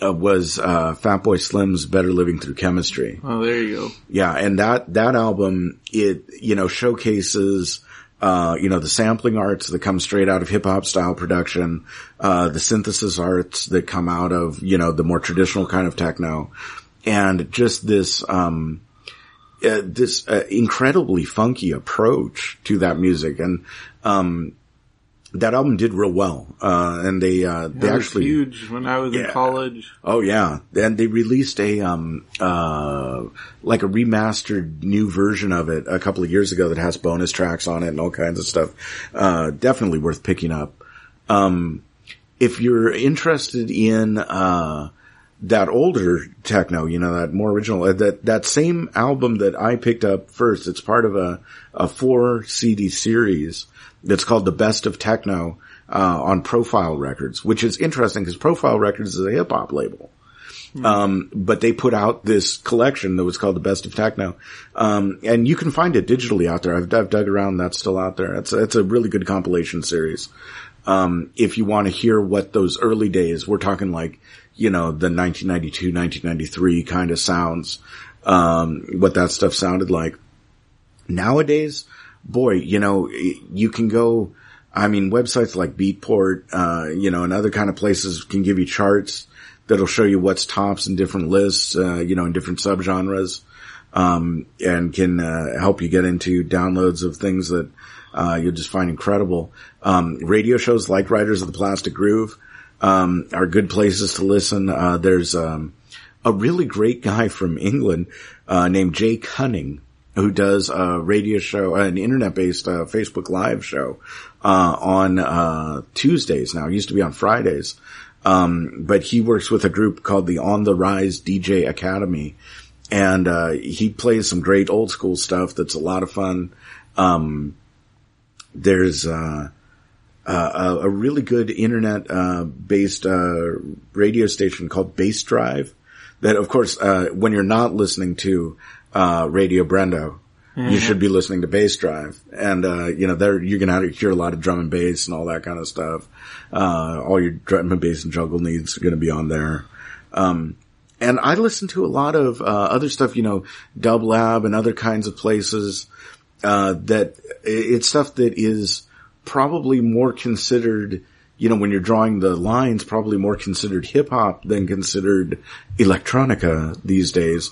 uh, was uh, Fatboy Slim's "Better Living Through Chemistry." Oh, there you go. Yeah, and that that album it you know showcases uh you know the sampling arts that come straight out of hip hop style production, uh the synthesis arts that come out of you know the more traditional kind of techno, and just this um uh, this uh, incredibly funky approach to that music. And um that album did real well uh and they uh they actually huge when I was in college. Oh yeah, and they released a um uh like a remastered new version of it a couple of years ago that has bonus tracks on it and all kinds of stuff. Uh definitely worth picking up. Um if you're interested in uh that older techno, you know, that more original, uh, that, that same album that I picked up first, it's part of a, a four CD series that's called the best of techno, uh, on Profile Records, which is interesting because Profile Records is a hip hop label. Um, but they put out this collection that was called the best of techno. Um, and you can find it digitally out there. I've, I've dug around. That's still out there. It's, it's a really good compilation series. Um, if you want to hear what those early days, we're talking like, you know, the 1992, 1993 kind of sounds, um, what that stuff sounded like. Nowadays, boy, you know, you can go, I mean, websites like Beatport, uh, you know, and other kind of places can give you charts that'll show you what's tops in different lists, uh, you know, in different subgenres, um, and can, uh, help you get into downloads of things that, uh, you'll just find incredible. Um, radio shows like Riders of the Plastic Groove, um, are good places to listen. Uh, there's, um, a really great guy from England, uh, named Jay Cunning, who does a radio show, an internet-based uh, Facebook Live show uh, on uh, Tuesdays now. It used to be on Fridays, um, but he works with a group called the On the Rise DJ Academy, and uh, he plays some great old school stuff that's a lot of fun. Um, there's uh, a, really good internet uh, based radio station called Bass Drive. That, of course, uh, when you're not listening to uh, Radio Brendo, you should be listening to Bass Drive, and uh, you know there you're gonna hear a lot of drum and bass and all that kind of stuff. Uh, all your drum and bass and jungle needs are gonna be on there. Um, and I listen to a lot of uh, other stuff, you know, Dub Lab and other kinds of places uh, that it's stuff that is probably more considered, you know, when you're drawing the lines, probably more considered hip hop than considered electronica these days,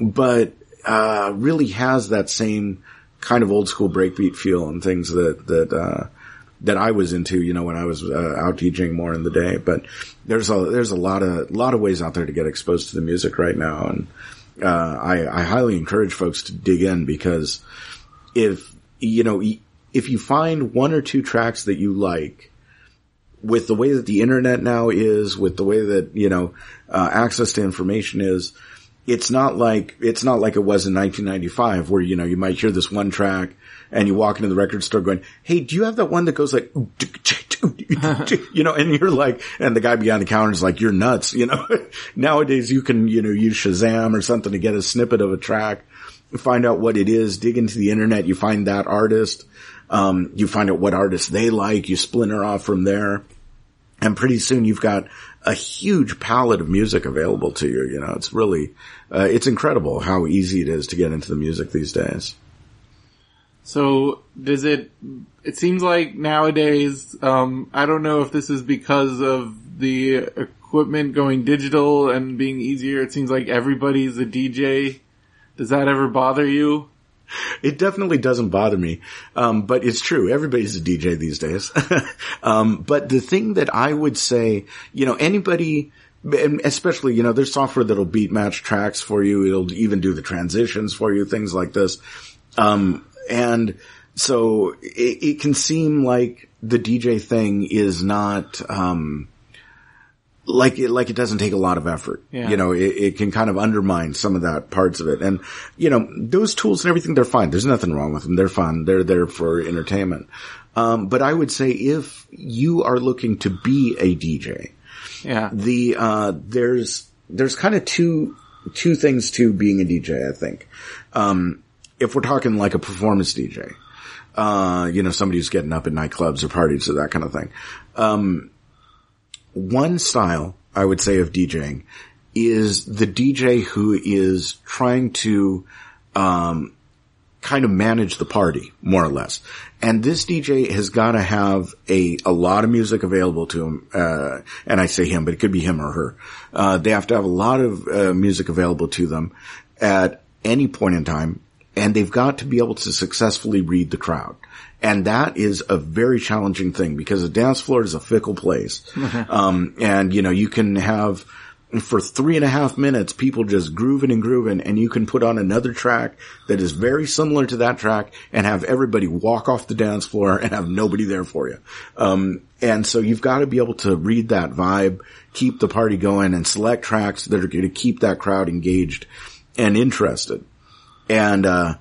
but uh, really has that same kind of old school breakbeat feel and things that that uh, that I was into, you know, when I was uh, out DJing more in the day. But there's a there's a lot of lot of ways out there to get exposed to the music right now, and uh, I, I highly encourage folks to dig in because if you know if you find one or two tracks that you like with the way that the internet now is with the way that you know uh, access to information is it's not like it's not like it was in 1995 where you know you might hear this one track and you walk into the record store going hey do you have that one that goes like you know and you're like and the guy behind the counter is like you're nuts you know nowadays you can you know use shazam or something to get a snippet of a track find out what it is, dig into the internet, you find that artist, um, you find out what artists they like, you splinter off from there. And pretty soon you've got a huge palette of music available to you. You know, it's really, uh, it's incredible how easy it is to get into the music these days. So does it, it seems like nowadays, um, I don't know if this is because of the equipment going digital and being easier. It seems like everybody's a DJ. Does that ever bother you? It definitely doesn't bother me, um, but it's true. Everybody's a DJ these days. um, but the thing that I would say, you know, anybody, and especially, you know, there's software that'll beat match tracks for you. It'll even do the transitions for you, things like this. Um, and so it, it, can seem like the DJ thing is not, um, like it, like it doesn't take a lot of effort. Yeah. You know, it, it, can kind of undermine some of that parts of it. And, you know, those tools and everything, they're fine. There's nothing wrong with them. They're fun. They're there for entertainment. Um, but I would say if you are looking to be a DJ, yeah, the, uh, there's, there's kind of two, two things to being a DJ, I think. Um, if we're talking like a performance DJ, uh, you know, somebody who's getting up at nightclubs or parties or that kind of thing. Um, one style, I would say, of DJing is the DJ who is trying to, um, kind of manage the party, more or less. And this DJ has got to have a, a lot of music available to him. Uh, and I say him, but it could be him or her. Uh, they have to have a lot of uh, music available to them at any point in time. And they've got to be able to successfully read the crowd. And that is a very challenging thing because a dance floor is a fickle place. um, and you know, you can have, for three and a half minutes, people just grooving and grooving and you can put on another track that is very similar to that track and have everybody walk off the dance floor and have nobody there for you. Um, and so you've got to be able to read that vibe, keep the party going and select tracks that are going to keep that crowd engaged and interested. And, uh,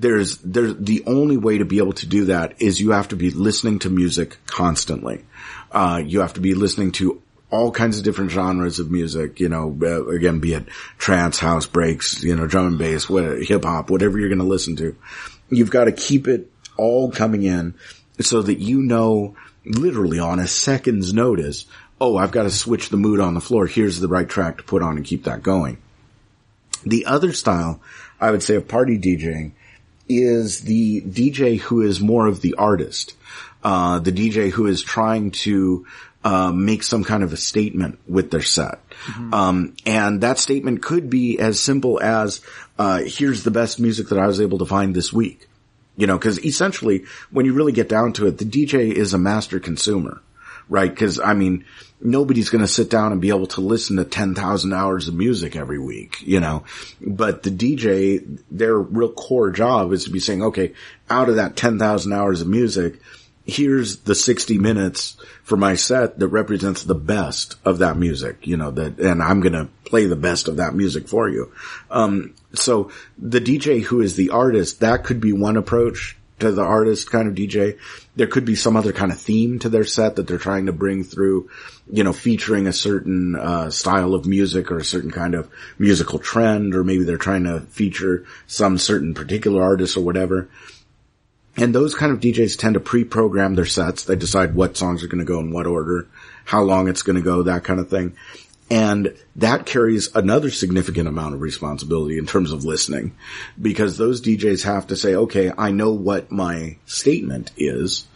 there's, there's the only way to be able to do that is you have to be listening to music constantly. Uh, you have to be listening to all kinds of different genres of music, you know, uh, again, be it trance, house breaks, you know, drum and bass, hip hop, whatever you're going to listen to. You've got to keep it all coming in so that you know literally on a second's notice, oh, I've got to switch the mood on the floor. Here's the right track to put on and keep that going. The other style I would say of party DJing is the DJ who is more of the artist, uh, the DJ who is trying to uh, make some kind of a statement with their set. Mm-hmm. Um, and that statement could be as simple as, uh, here's the best music that I was able to find this week. You know, cause essentially when you really get down to it, the DJ is a master consumer, right? Cause I mean, nobody's going to sit down and be able to listen to 10,000 hours of music every week, you know, but the DJ, their real core job is to be saying, okay, out of that 10,000 hours of music, here's the 60 minutes for my set that represents the best of that music, you know, that, and I'm going to play the best of that music for you. Um, so the DJ who is the artist, that could be one approach to the artist kind of DJ. There could be some other kind of theme to their set that they're trying to bring through, you know, featuring a certain uh, style of music or a certain kind of musical trend, or maybe they're trying to feature some certain particular artist or whatever. And those kind of DJs tend to pre-program their sets. They decide what songs are going to go in what order, how long it's going to go, that kind of thing. And that carries another significant amount of responsibility in terms of listening because those DJs have to say, okay, I know what my statement is.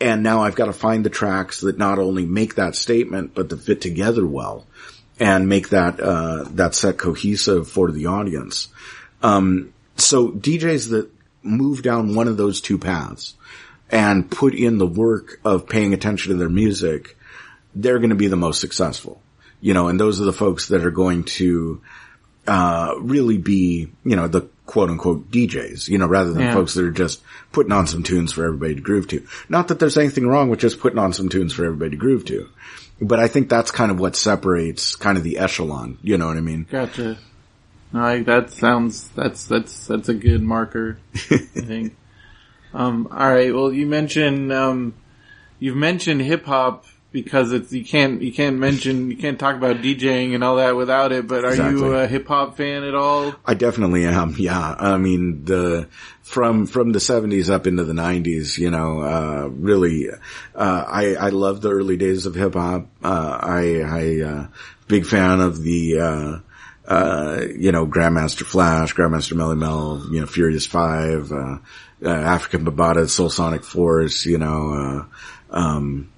And now I've got to find the tracks that not only make that statement, but that fit together well and make that, uh, that set cohesive for the audience. Um, so DJs that move down one of those two paths and put in the work of paying attention to their music, they're going to be the most successful you know, and those are the folks that are going to, uh, really be, you know, the quote unquote DJs, you know, rather than yeah. folks that are just putting on some tunes for everybody to groove to. Not that there's anything wrong with just putting on some tunes for everybody to groove to, but I think that's kind of what separates kind of the echelon, you know what I mean? Gotcha. No, that sounds, that's, that's, that's a good marker, I think. um, alright, well you mentioned, um, you've mentioned hip hop because it's you can't you can't mention you can't talk about DJing and all that without it. But are Exactly. you a hip hop fan at all? I definitely am. Yeah. I mean, the, from, from the seventies up into the nineties, you know, uh, really, uh, I, I love the early days of hip hop. Uh, I, I, uh, big fan of the, uh, uh, you know, Grandmaster Flash, Grandmaster Melle Mel, you know, Furious Five, uh, uh, Afrika Bambaataa, Soulsonic Force, you know, uh, um,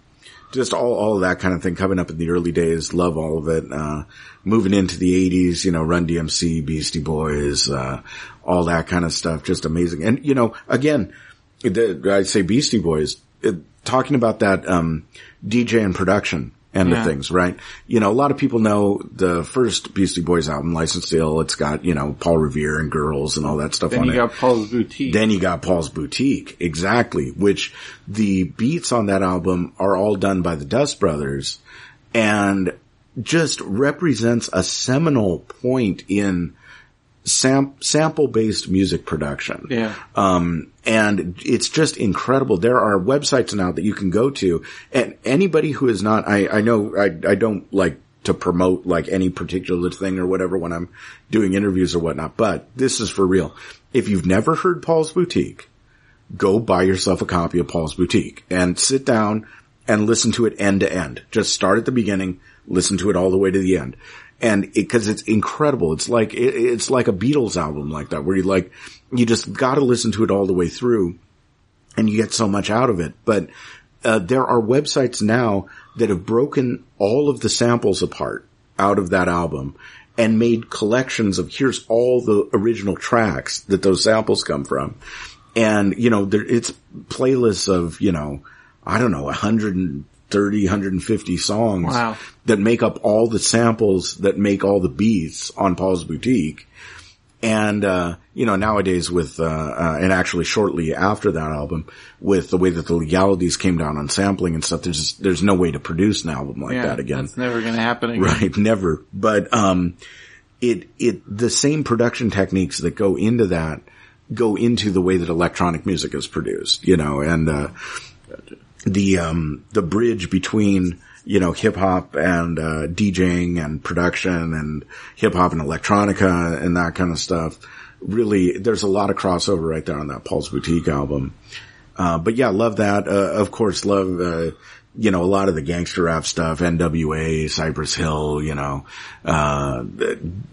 just all, all of that kind of thing coming up in the early days. Love all of it. Uh, moving into the eighties, you know, Run DMC, Beastie Boys, uh, all that kind of stuff. Just amazing. And, you know, again, the, I say Beastie Boys, it, talking about that, um, DJ and production end Yeah. of things, right? You know, a lot of people know the first Beastie Boys album, License to Ill. It's got, you know, Paul Revere and girls and all that stuff Then on you got Paul's Boutique. Then you got Paul's Boutique, exactly, which the beats on that album are all done by the Dust Brothers and just represents a seminal point in sam- sample-based music production. yeah. Um, and it's just incredible. There are websites now that you can go to and anybody who is not, I, I know I, I don't like to promote like any particular thing or whatever when I'm doing interviews or whatnot, but this is for real. If you've never heard Paul's Boutique, go buy yourself a copy of Paul's Boutique and sit down and listen to it end to end. Just start at the beginning, listen to it all the way to the end. And it, cause it's incredible. It's like, it, it's like a Beatles album like that where you like, you just gotta listen to it all the way through and you get so much out of it. But, uh, there are websites now that have broken all of the samples apart out of that album and made collections of here's all the original tracks that those samples come from. And, you know, there, it's playlists of, you know, I don't know, 130, 150 songs Wow. that make up all the samples that make all the beats on Paul's Boutique. And, uh, you know, nowadays with, uh, uh, and actually shortly after that album, with the way that the legalities came down on sampling and stuff, there's just, there's no way to produce an album like yeah, that again. That's never going to happen again. Right, never. But um it it the same production techniques that go into that go into the way that electronic music is produced, you know, and uh the um the bridge between you know hip hop and uh DJing and production and hip hop and electronica and that kind of stuff. Really there's a lot of crossover right there on that Paul's Boutique album. Uh, but yeah, love that. Uh, of course, love, uh, you know, a lot of the gangster rap stuff, NWA, Cypress Hill, you know, uh,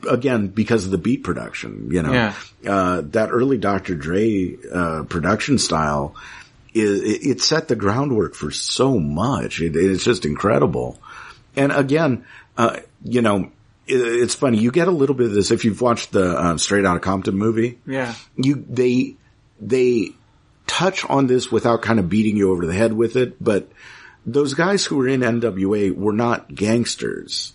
again, because of the beat production, you know, Yeah. uh, that early Dr. Dre, uh, production style it, it set the groundwork for so much. It, it's just incredible. And again, uh, you know, it's funny. You get a little bit of this if you've watched the, uh, Straight Outta Compton movie Yeah. you they they touch on this without kind of beating you over the head with it, but those guys who were in NWA were not gangsters.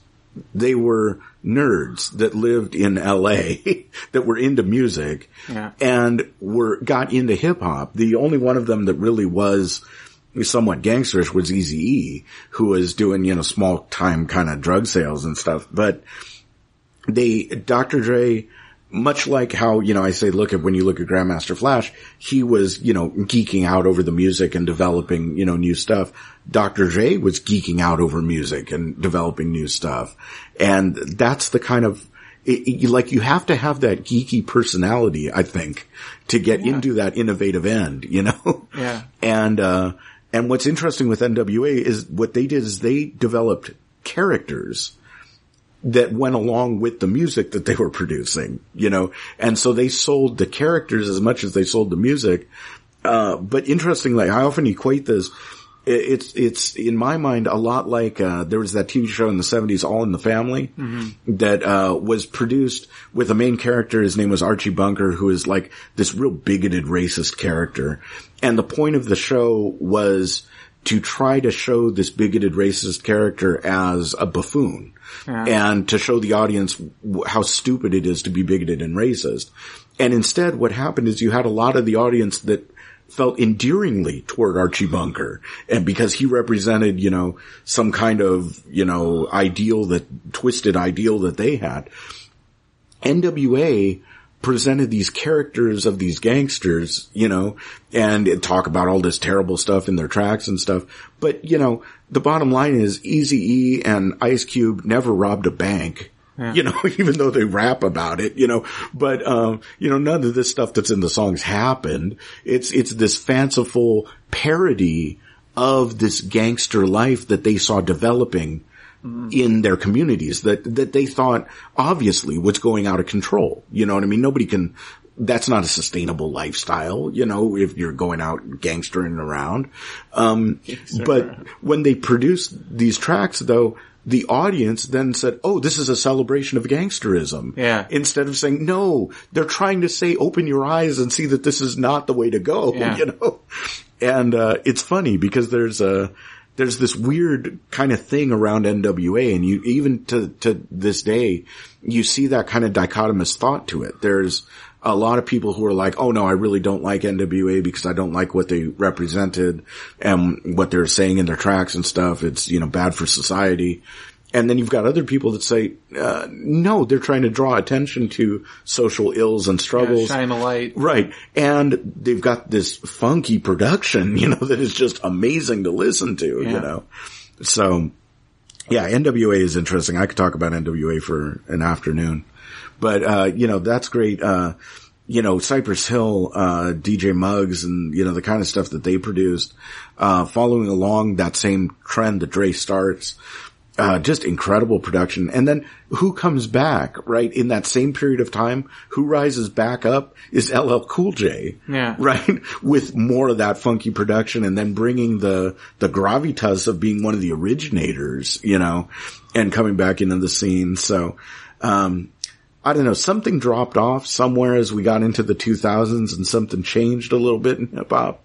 They were nerds that lived in LA that were into music Yeah. and were got into hip hop. The only one of them that really was somewhat gangsterish was Easy E, who was doing, you know, small time kind of drug sales and stuff. But they, Dr. Dre, much like how, you know, I say, look at when you look at Grandmaster Flash, he was, you know, geeking out over the music and developing, you know, new stuff. Dr. Dre was geeking out over music and developing new stuff. And that's the kind of, it, it- like you have to have that geeky personality, I think, to get into that innovative end, you know? Yeah. And, uh, and what's interesting with NWA is what they did is they developed characters that went along with the music that they were producing, you know, and so they sold the characters as much as they sold the music. Uh, but interestingly, I often equate this. It's, it's in my mind a lot like, uh, there was that TV show in the seventies, All in the Family, that, uh, was produced with a main character. His name was Archie Bunker, who is like this real bigoted racist character. And the point of the show was to try to show this bigoted racist character as a buffoon and to show the audience how stupid it is to be bigoted and racist. And instead what happened is you had a lot of the audience that felt endearingly toward Archie Bunker and because he represented, you know, some kind of, you know, ideal that, twisted ideal that they had. NWA presented these characters of these gangsters, you know, and talk about all this terrible stuff in their tracks and stuff. But, you know, the bottom line is Easy E and Ice Cube never robbed a bank. Yeah. You know, even though they rap about it, you know, but, um, you know, none of this stuff that's in the songs happened. It's, it's this fanciful parody of this gangster life that they saw developing in their communities that, that they thought obviously was going out of control. You know what I mean? Nobody can, that's not a sustainable lifestyle, you know, if you're going out gangstering around. Um, yes, but when they produced these tracks though, the audience then said, "Oh, this is a celebration of gangsterism." Yeah. Instead of saying, "No, they're trying to say, open your eyes and see that this is not the way to go." Yeah. You know, and uh, it's funny because there's a there's this weird kind of thing around NWA and you, even to, to this day, you see that kind of dichotomous thought to it. There's a lot of people who are like, oh no, I really don't like NWA because I don't like what they represented and what they're saying in their tracks and stuff. It's, you know, bad for society. And then you've got other people that say, uh, no, they're trying to draw attention to social ills and struggles. Yeah, shine a light. Right. And they've got this funky production, you know, that is just amazing to listen to, yeah. you know. So, yeah, NWA is interesting. I could talk about NWA for an afternoon. But, uh, you know, that's great. Uh, you know, Cypress Hill, uh, DJ Muggs and, you know, the kind of stuff that they produced, uh, following along that same trend that Dre starts uh, just incredible production. And then who comes back, right? In that same period of time, who rises back up is LL Cool J. Yeah. Right? With more of that funky production and then bringing the, the gravitas of being one of the originators, you know, and coming back into the scene. So, um, I don't know, something dropped off somewhere as we got into the 2000s and something changed a little bit in hip hop.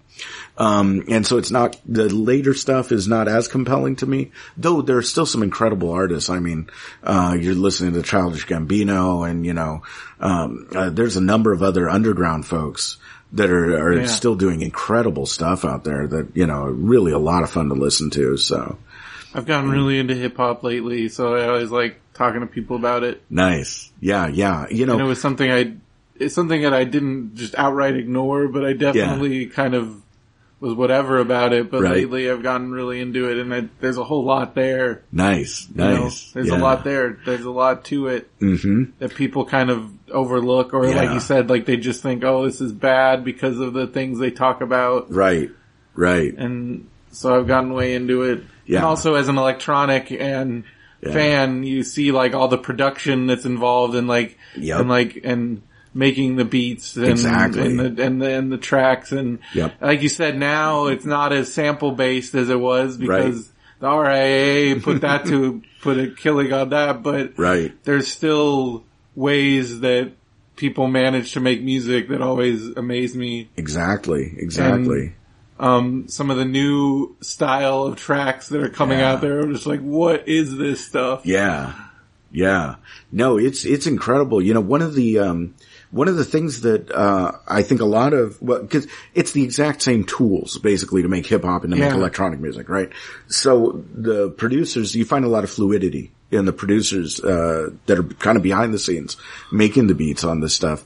Um, and so it's not, the later stuff is not as compelling to me, though there are still some incredible artists. I mean, uh, you're listening to Childish Gambino and, you know, um, uh, there's a number of other underground folks that are, are yeah. still doing incredible stuff out there that, you know, really a lot of fun to listen to. So I've gotten really into hip hop lately. So I always like talking to people about it. Nice. Yeah. Yeah. You know, and it was something I, it's something that I didn't just outright ignore, but I definitely yeah. kind of was whatever about it, but right. lately I've gotten really into it, and I, there's a whole lot there. Nice, nice. Know? There's yeah. a lot there. There's a lot to it mm-hmm. that people kind of overlook, or yeah. like you said, like they just think, "Oh, this is bad" because of the things they talk about. Right, right. And so I've gotten way into it. Yeah. And also, as an electronic and yeah. fan, you see like all the production that's involved, and like, yep. and like, and making the beats and, exactly. and the and the and the tracks and yep. like you said now it's not as sample based as it was because right. the RIAA put that to put a killing on that but right there's still ways that people manage to make music that always amaze me exactly exactly and, um, some of the new style of tracks that are coming yeah. out there. I'm just like, what is this stuff? Yeah. Yeah. No, it's, it's incredible. You know, one of the, um, one of the things that uh, I think a lot of well, because it's the exact same tools basically to make hip hop and to yeah. make electronic music, right? So the producers, you find a lot of fluidity in the producers uh, that are kind of behind the scenes making the beats on this stuff.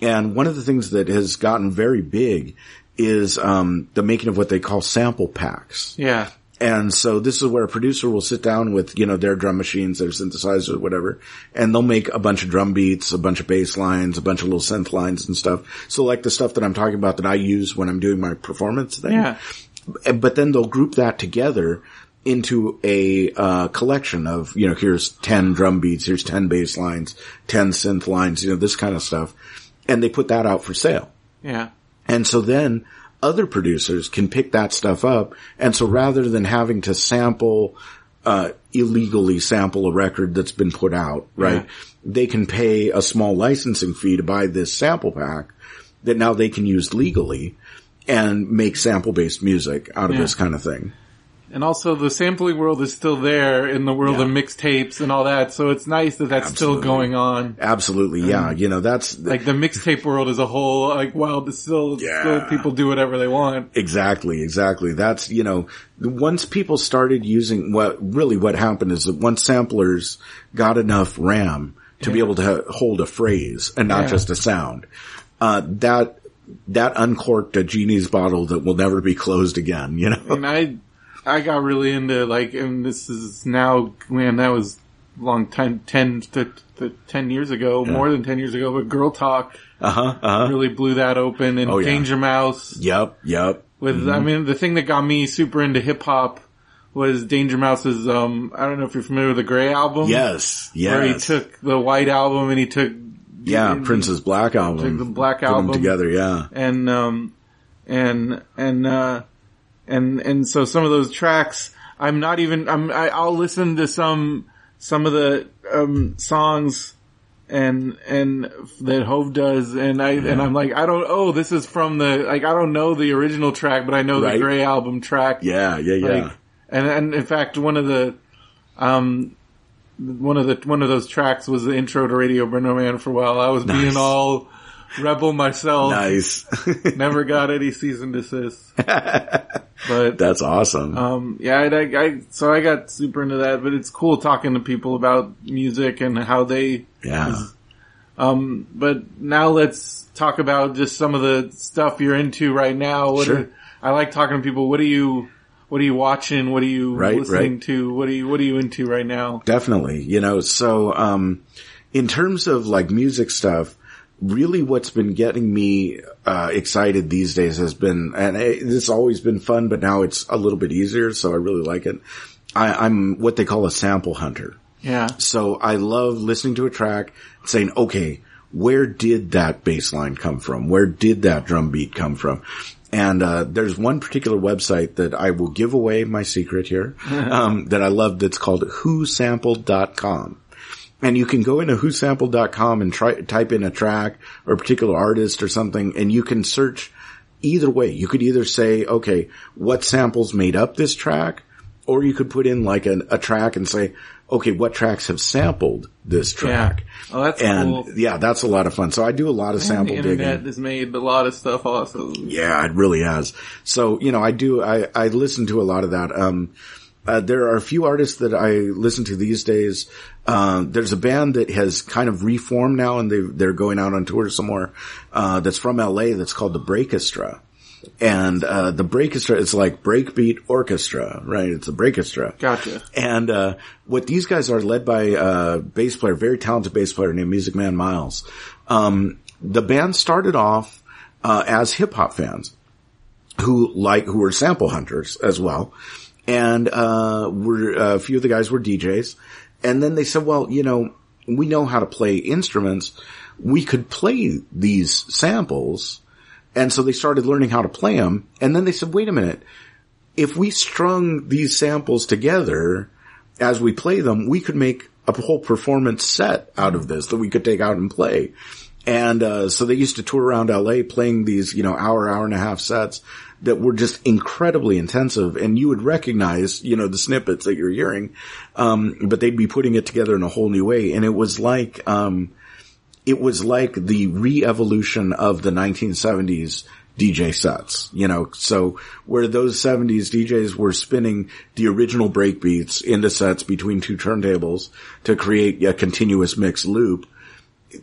And one of the things that has gotten very big is um, the making of what they call sample packs. Yeah. And so this is where a producer will sit down with, you know, their drum machines, their synthesizers, whatever, and they'll make a bunch of drum beats, a bunch of bass lines, a bunch of little synth lines and stuff. So like the stuff that I'm talking about that I use when I'm doing my performance thing. Yeah. But then they'll group that together into a uh, collection of, you know, here's 10 drum beats, here's 10 bass lines, 10 synth lines, you know, this kind of stuff. And they put that out for sale. Yeah. And so then other producers can pick that stuff up. And so rather than having to sample, uh, illegally sample a record that's been put out, right? Yeah. They can pay a small licensing fee to buy this sample pack that now they can use legally and make sample based music out of yeah. this kind of thing. And also the sampling world is still there in the world yeah. of mixtapes and all that. So it's nice that that's Absolutely. still going on. Absolutely. Yeah. you know, that's like the mixtape world as a whole. Like, wow, still, yeah. still people do whatever they want. Exactly. Exactly. That's, you know, once people started using what really what happened is that once samplers got enough RAM to be able to hold a phrase and not Yeah. just a sound. Uh, that, that uncorked a genie's bottle that will never be closed again, you know? and I, I got really into like, and this is now, man, that was a long time, 10 to, to 10 years ago, more than 10 years ago, but Girl Talk Uh huh, uh huh. really blew that open and Oh, yeah. Danger Mouse Yep, yep. with, I mean, the thing that got me super into hip hop was Danger Mouse's, um, I don't know if you're familiar with the Gray album. Yes, yes. Where he took the white album and he took, yeah, Prince's Black album. Took the Black album. together, yeah. and um and and uh and and so some of those tracks I'm not even I'm I, I'll listen to some some of the um songs and and that Hov does and I and I'm like I don't oh this is from the like I don't know the original track but I know Right. the Gray album track Yeah, yeah, yeah. like and and in fact one of the um one of the one of those tracks was the intro to Radio Brendo Man for a while I was Nice. being all rebel myself nice. Never got any season desist. But That's awesome. um, yeah, I, I, I so I got super into that. But it's cool talking to people about music and how they. yeah. Um, but now let's talk about just some of the stuff you're into right now. What Sure. are- I like talking to people. What are you? What are you watching? What are you Right, listening right. to? What are you What are you into right now? Definitely. You know, so, um, in terms of like music stuff, really what's been getting me, uh, excited these days has been, and it, it's always been fun, but now it's a little bit easier, so I really like it. I, I'm what they call a sample hunter. Yeah, So I love listening to a track and saying, okay, where did that bass line come from? Where did that drum beat come from? And, uh, there's one particular website that I will give away my secret here, um, that I love that's called whosampled.com. And you can go into whosampled.com and try, type in a track or a particular artist or something and you can search either way. You could either say, okay, what samples made up this track? Or you could put in like an, a track and say, okay, what tracks have sampled this track? Oh, that's and cool. yeah, that's a lot of fun. So I do a lot of the sample internet digging. has made a lot of stuff also. Yeah, it really has. So, you know, I do, I, I listen to a lot of that. Um, uh, there are a few artists that I listen to these days. Uh, there's a band that has kind of reformed now and they, they're going out on tour somewhere, uh, that's from LA that's called the Breakestra. And, uh, the Breakestra is like breakbeat orchestra, right? It's a Breakestra. Gotcha. And uh, what these guys are led by a bass player, very talented bass player named Music Man Miles. Um, the band started off uh, as hip hop fans who like who were sample hunters as well, and uh, were a few of the guys were DJs. And then they said, well, you know, we know how to play instruments. We could play these samples. And so they started learning how to play them. And then they said, wait a minute if we strung these samples together as we play them, we could make a whole performance set out of this that we could take out and play. And uh, so they used to tour around LA playing these, you know, hour, hour and a half sets that were just incredibly intensive. And you would recognize, you know, the snippets that you're hearing, um, but they'd be putting it together in a whole new way. And it was like, um, it was like the re-evolution of the 1970s DJ sets, you know, so where those 70s DJs were spinning the original breakbeats into sets between two turntables to create a continuous mix loop,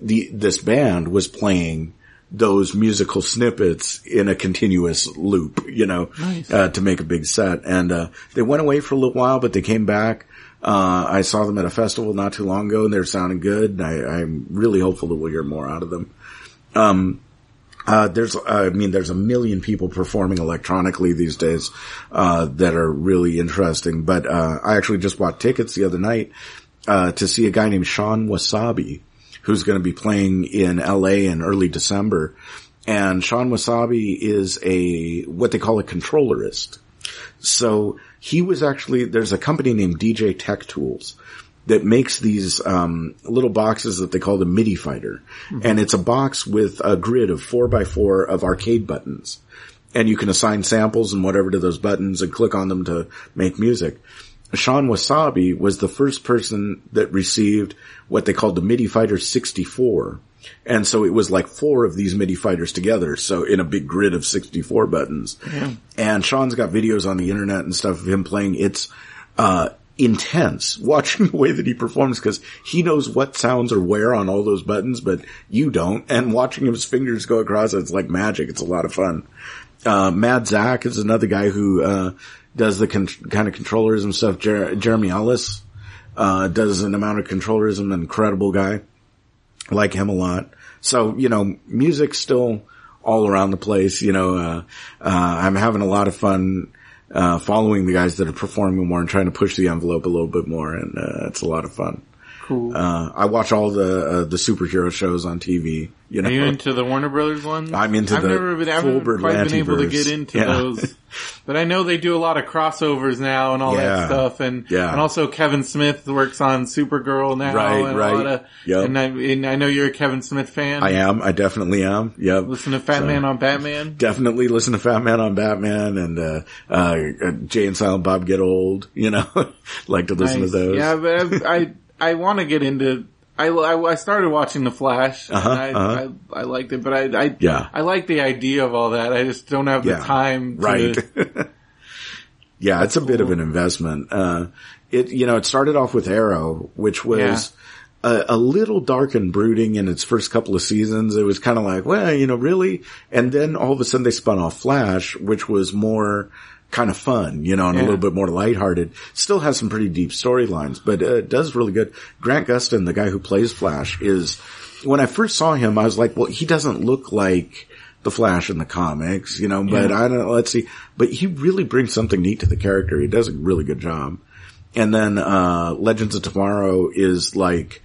the, this band was playing those musical snippets in a continuous loop, you know, uh, to make a big set. And, uh, they went away for a little while, but they came back. Uh, I saw them at a festival not too long ago and they're sounding good. I, I'm really hopeful that we'll hear more out of them. Um, uh, there's, I mean, there's a million people performing electronically these days, uh, that are really interesting. But, uh, I actually just bought tickets the other night, uh, to see a guy named Shawn Wasabi, who's going to be playing in LA in early December. And Shawn Wasabi is a, what they call a controllerist. So he was actually, there's a company named DJ Tech Tools that makes these, um, little boxes that they call the MIDI fighter. And it's a box with a grid of four by four of arcade buttons. And you can assign samples and whatever to those buttons and click on them to make music. Shawn Wasabi was the first person that received what they called the MIDI Fighter 64. And so it was like four of these MIDI fighters together. So in a big grid of 64 buttons. And Shawn's got videos on the internet and stuff of him playing. It's, uh, intense watching the way that he performs because he knows what sounds are where on all those buttons, but you don't. And watching his fingers go across, it's like magic. It's a lot of fun. Uh, Mad Zach is another guy who, uh, does the con- kind of controllerism stuff. Jer- Jeremy Ellis, uh, does an amount of controllerism, incredible guy. Like him a lot. So, you know, music's still all around the place. You know, uh, uh, I'm having a lot of fun, uh, following the guys that are performing more and trying to push the envelope a little bit more. And, uh, it's a lot of fun. Cool. Uh, I watch all the, uh, the superhero shows on TV. You know, Are you into the Warner Brothers ones? I'm into I've the never been, I haven't full quite been able to get into Yeah. those, but I know they do a lot of crossovers now and all Yeah. that stuff, and Yeah. and also Kevin Smith works on Supergirl now, Right, and right. a lot of, Yep. and I and I know you're a Kevin Smith fan. I am. I definitely am. Yep. Listen to Fat So- Man on Batman. definitely listen to Fat Man on Batman and uh, uh, uh, Jay and Silent Bob Get Old. You know, like to listen Nice. to those. Yeah, but I I, I want to get into. I, I, I started watching The Flash. Uh-huh, and I, uh-huh. I I liked it, but I I Yeah. I like the idea of all that. I just don't have the Yeah. time. To, right. yeah, it's a bit of an investment. Uh, it you know it started off with Arrow, which was. A, a little dark and brooding in its first couple of seasons. It was kind of like, well, you know, really? And then all of a sudden they spun off Flash, which was more kind of fun, you know, and a little bit more lighthearted. Still has some pretty deep storylines, but uh, it does really good. Grant Gustin, the guy who plays Flash, is, when I first saw him, I was like, well, he doesn't look like the Flash in the comics, you know, but Yeah. I don't know, let's see. But he really brings something neat to the character. He does a really good job. And then, uh, Legends of Tomorrow is like,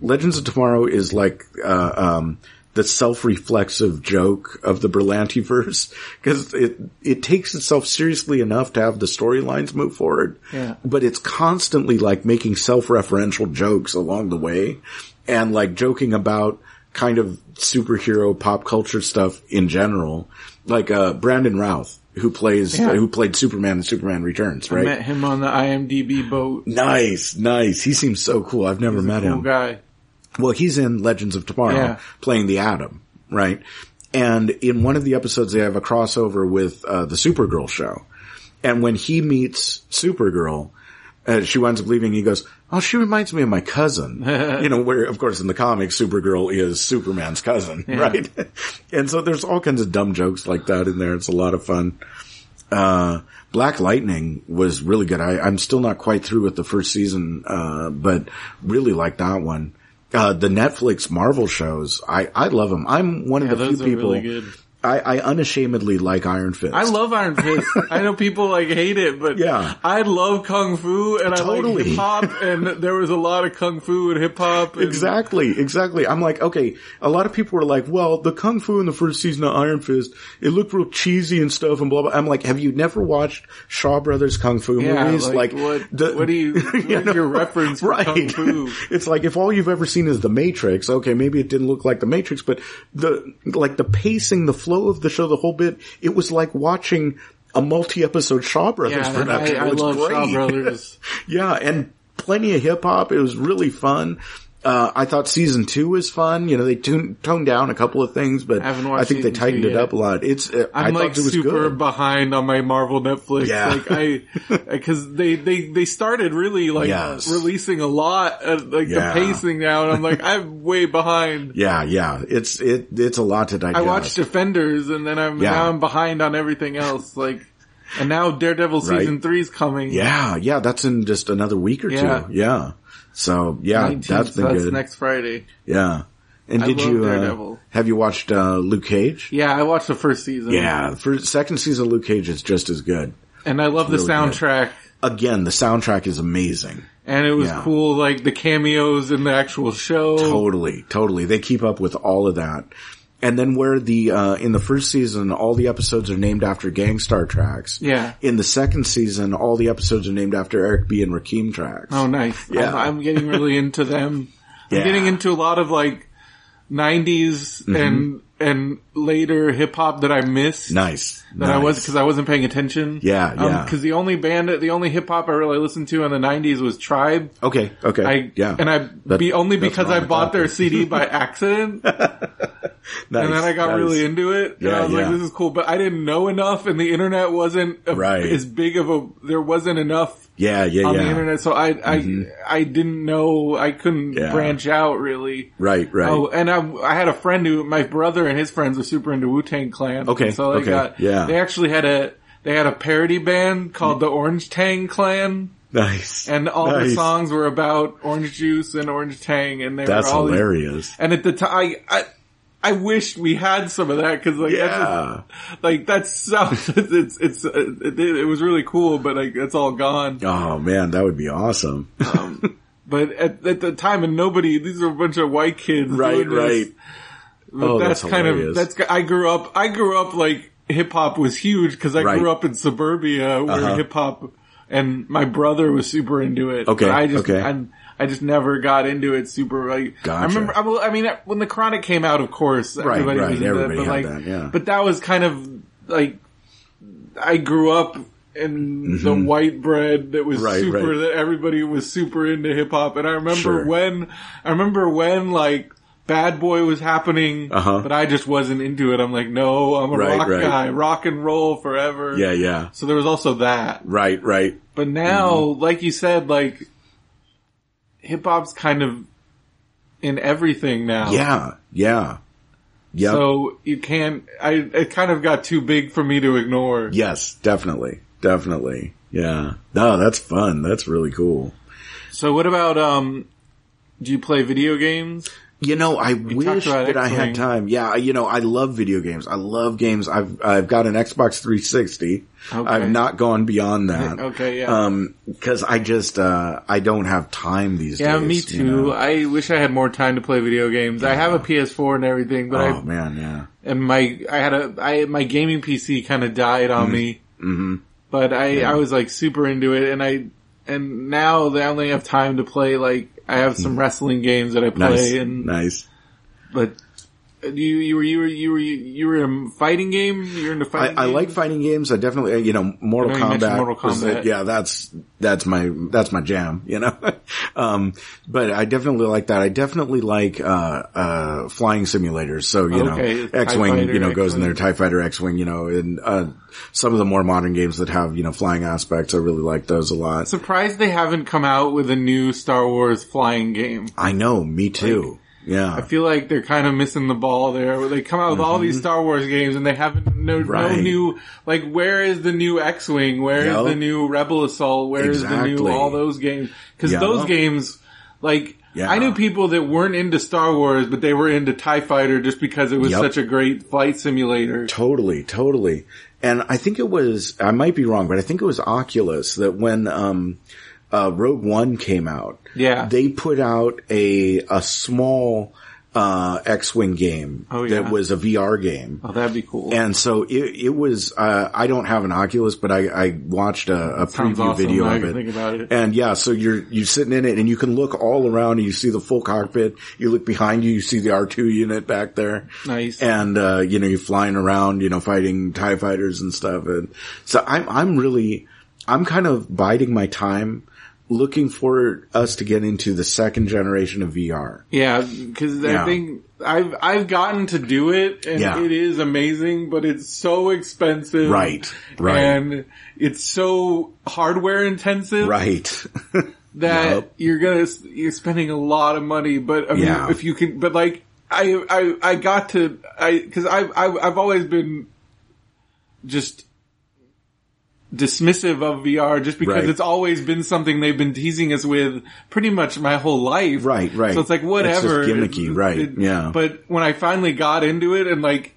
Legends of Tomorrow is like, uh, um, the self-reflexive joke of the Berlantiverse because it it takes itself seriously enough to have the storylines move forward, Yeah. but it's constantly like making self-referential jokes along the way, and like joking about kind of superhero pop culture stuff in general, like uh Brandon Routh who plays Yeah. who played Superman in Superman Returns, right? I met him on the IMDb boat. Nice, nice. He seems so cool. I've never He's met cool him. guy. Well, he's in Legends of Tomorrow Yeah. playing the Atom, right? And in one of the episodes, they have a crossover with uh, the Supergirl show. And when he meets Supergirl, uh, she winds up leaving. He goes, "Oh, she reminds me of my cousin." you know, where of course in the comics, Supergirl is Superman's cousin, right? and so there's all kinds of dumb jokes like that in there. It's a lot of fun. Uh, Black Lightning was really good. I, I'm still not quite through with the first season, uh, but really like that one. Uh, the Netflix Marvel shows, I, I love them. I'm one of the few people, really. I, I unashamedly like Iron Fist. I love Iron Fist. I know people like hate it, but Yeah. I love kung fu and I Totally. like hip hop, and there was a lot of kung fu and hip hop. and- Exactly, exactly. I'm like, okay, a lot of people were like, well, the Kung Fu in the first season of Iron Fist, it looked real cheesy and stuff and blah, blah. I'm like, have you never watched Shaw Brothers Kung Fu Yeah, movies? like, what- what do you- what's your reference for Kung Fu? It's like, if all you've ever seen is The Matrix, okay, maybe it didn't look like The Matrix, but the, like the pacing, the flow of the show, the whole bit, it was like watching a multi-episode Shaw Brothers Yeah, production. I it was love great. Shaw Brothers. Yeah, and plenty of hip hop. It was really fun. Uh, I thought season two was fun. You know, they tuned, toned down a couple of things, but I I think they tightened it yet. up a lot. It's, uh, I I'm like it was super good. behind on my Marvel Netflix. Yeah. Like I, cause they, they, they started really like Yes. releasing a lot, uh, like Yeah. the pacing now, and I'm like, I'm way behind. Yeah, yeah. It's, it, it's a lot to digest. I watched Defenders and then I'm, Yeah. now I'm behind on everything else. Like, and now Daredevil season Right. is coming. Yeah, yeah. That's in just another week or Yeah. two. Yeah. So yeah, 19th, that's been that's good. next Friday. yeah. And I did you, uh, have you watched, uh, Luke Cage? Yeah, I watched the first season. Yeah. For second season of Luke Cage is just as good. And I love the really good. soundtrack. Again, the soundtrack is amazing. And it was Yeah. cool, like the cameos in the actual show. Totally, totally. They keep up with all of that. And then where the, uh, in the first season, all the episodes are named after Gang Starr tracks. Yeah. In the second season, all the episodes are named after Eric B. and Rakim tracks. Oh, nice. Yeah. I'm, I'm getting really into them. Yeah. I'm getting into a lot of like 90s Mm-hmm. and, and later hip hop that I missed. Nice. That I was, cause I wasn't paying attention. Yeah, um, yeah. cause the only band, the only hip hop I really listened to in the 90s was Tribe. Okay, okay. I, yeah. and I, That- be only because I bought their CD by accident. Nice, and then I got nice. really into it. and Yeah, I was yeah. like, this is cool. But I didn't know enough and the internet wasn't a, Right. as big of a, there wasn't enough Yeah, yeah, yeah. on yeah. the internet. So I, I, mm-hmm. I didn't know, I couldn't Yeah. branch out really. Right, right. Oh, and I, I had a friend who, my brother and his friends were super into Wu Tang Clan. Okay, so they okay, got, yeah. they actually had a, they had a parody band called the Orange Tang Clan, nice. and all the songs were about orange juice and orange tang, and they That's were all these- hilarious. and at the time, I, I, I wished we had some of that because like that's Yeah. just, like that's so it's it's it, it was really cool, but like it's all gone. Oh man, that would be awesome. But at, at the time, and nobody, these are a bunch of white kids, right, right. But Oh, that's, that's kind of that's. I grew up. I grew up like hip hop was huge because I Right. grew up in suburbia where Uh-huh. hip hop, and my brother was super into it. Okay, but I just okay. I, I just never got into it super like. I remember. I, I mean, when the Chronic came out, of course, Right, everybody right, was into everybody it. But like, that, yeah. but that was kind of like I grew up. In the white bread that was Mm-hmm. Right, super, right. that everybody was super into hip hop. And I remember Sure. when, I remember when like Bad Boy was happening, Uh-huh. but I just wasn't into it. I'm like, no, I'm a Right, rock guy, rock and roll forever. Yeah, yeah. So there was also that. Right, right. But now, Mm-hmm. like you said, like hip hop's kind of in everything now. Yeah, yeah. Yep. So you can't, I, it kind of got too big for me to ignore. yes, definitely. Definitely. Yeah. No, that's fun. That's really cool. So what about, um, do you play video games? You know, I wish that I had time. Yeah, you know, I love video games. I love games. I've I've got an Xbox 360. Okay. I've not gone beyond that. Okay, yeah. Um, cause I just, uh, I don't have time these Yeah, days. Yeah, me you too. know? I wish I had more time to play video games. I have a PS4 and everything, but Oh I man, yeah. and my I had a I my gaming PC kind of died on me. Mm-hmm. But I I was like super into it, and I and now I only have time to play like I have some hmm. wrestling games that I play, Nice, and nice. but you you were you were you were you were in a fighting game. You're into I, fighting. I games? like fighting games. I definitely, uh, you know, Mortal I know you mentioned Kombat. Mortal it- yeah, that's that's my that's my jam. You know, um, but I definitely like that. I definitely like uh, uh, flying simulators. So you Okay, know, X-wing, you know, goes in X-Wing. there. Tie Fighter, X-wing, you know, and uh, some of the more modern games that have you know flying aspects. I really like those a lot. Surprised they haven't come out with a new Star Wars flying game. I know, me too. Yeah, I feel like they're kind of missing the ball there. They come out with all these Star Wars games and they haven't no, no Mm-hmm. New like where is the new X Wing? Where is Yep. the new Rebel Assault? Where is the new all those games? Because Yeah. those games, like Yeah. I knew people that weren't into Star Wars, but they were into Tie Fighter just because it was Yep. such a great flight simulator. Totally, totally. And I think it was, I might be wrong, but I think it was Oculus that when, um, uh, Rogue One came out, Yeah. they put out a, a small, uh, X-Wing game Oh, yeah. that was a VR game. Oh, that'd be cool. And so it, it was, uh, I don't have an Oculus, but I, I watched a, a preview awesome video of it. think about it. And yeah, so you're, you're sitting in it and you can look all around and you see the full cockpit. You look behind you, you see the R2 unit back there. Nice. And, uh, you know, you're flying around, you know, fighting TIE fighters and stuff. And so I'm, I'm really, I'm kind of biding my time looking for us to get into the second generation of VR. Yeah, because I Yeah. think I've I've gotten to do it, and Yeah. it is amazing, but it's so expensive, Right, right. And it's so hardware intensive, Right. That Yup. you're gonna you're spending a lot of money. But I mean, Yeah. if you can, but like I I I got to I because I've I've I've always been just dismissive of VR just because Right. it's always been something they've been teasing us with pretty much my whole life. Right, right. So it's like whatever. It's just gimmicky, right, It- yeah. But when I finally got into it and like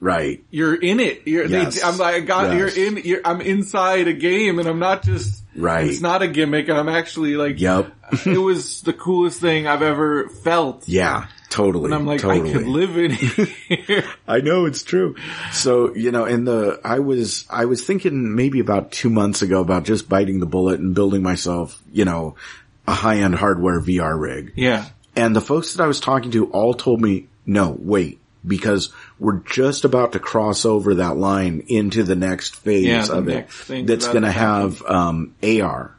right. you're in it, you're Yes. they, I'm like God, Yes. you're in you're, I'm inside a game and I'm not just Right. It's not a gimmick and I'm actually like Yep. it was the coolest thing I've ever felt. Yeah. Totally. And I'm like, totally. I could live in here. I know it's true. So, you know, in the, I was, I was thinking maybe about two months ago about just biting the bullet and building myself, you know, a high-end hardware VR rig. yeah. And the folks that I was talking to all told me, no, wait, because we're just about to cross over that line into the next phase Yeah, the of next it. That's going to have, um, AR,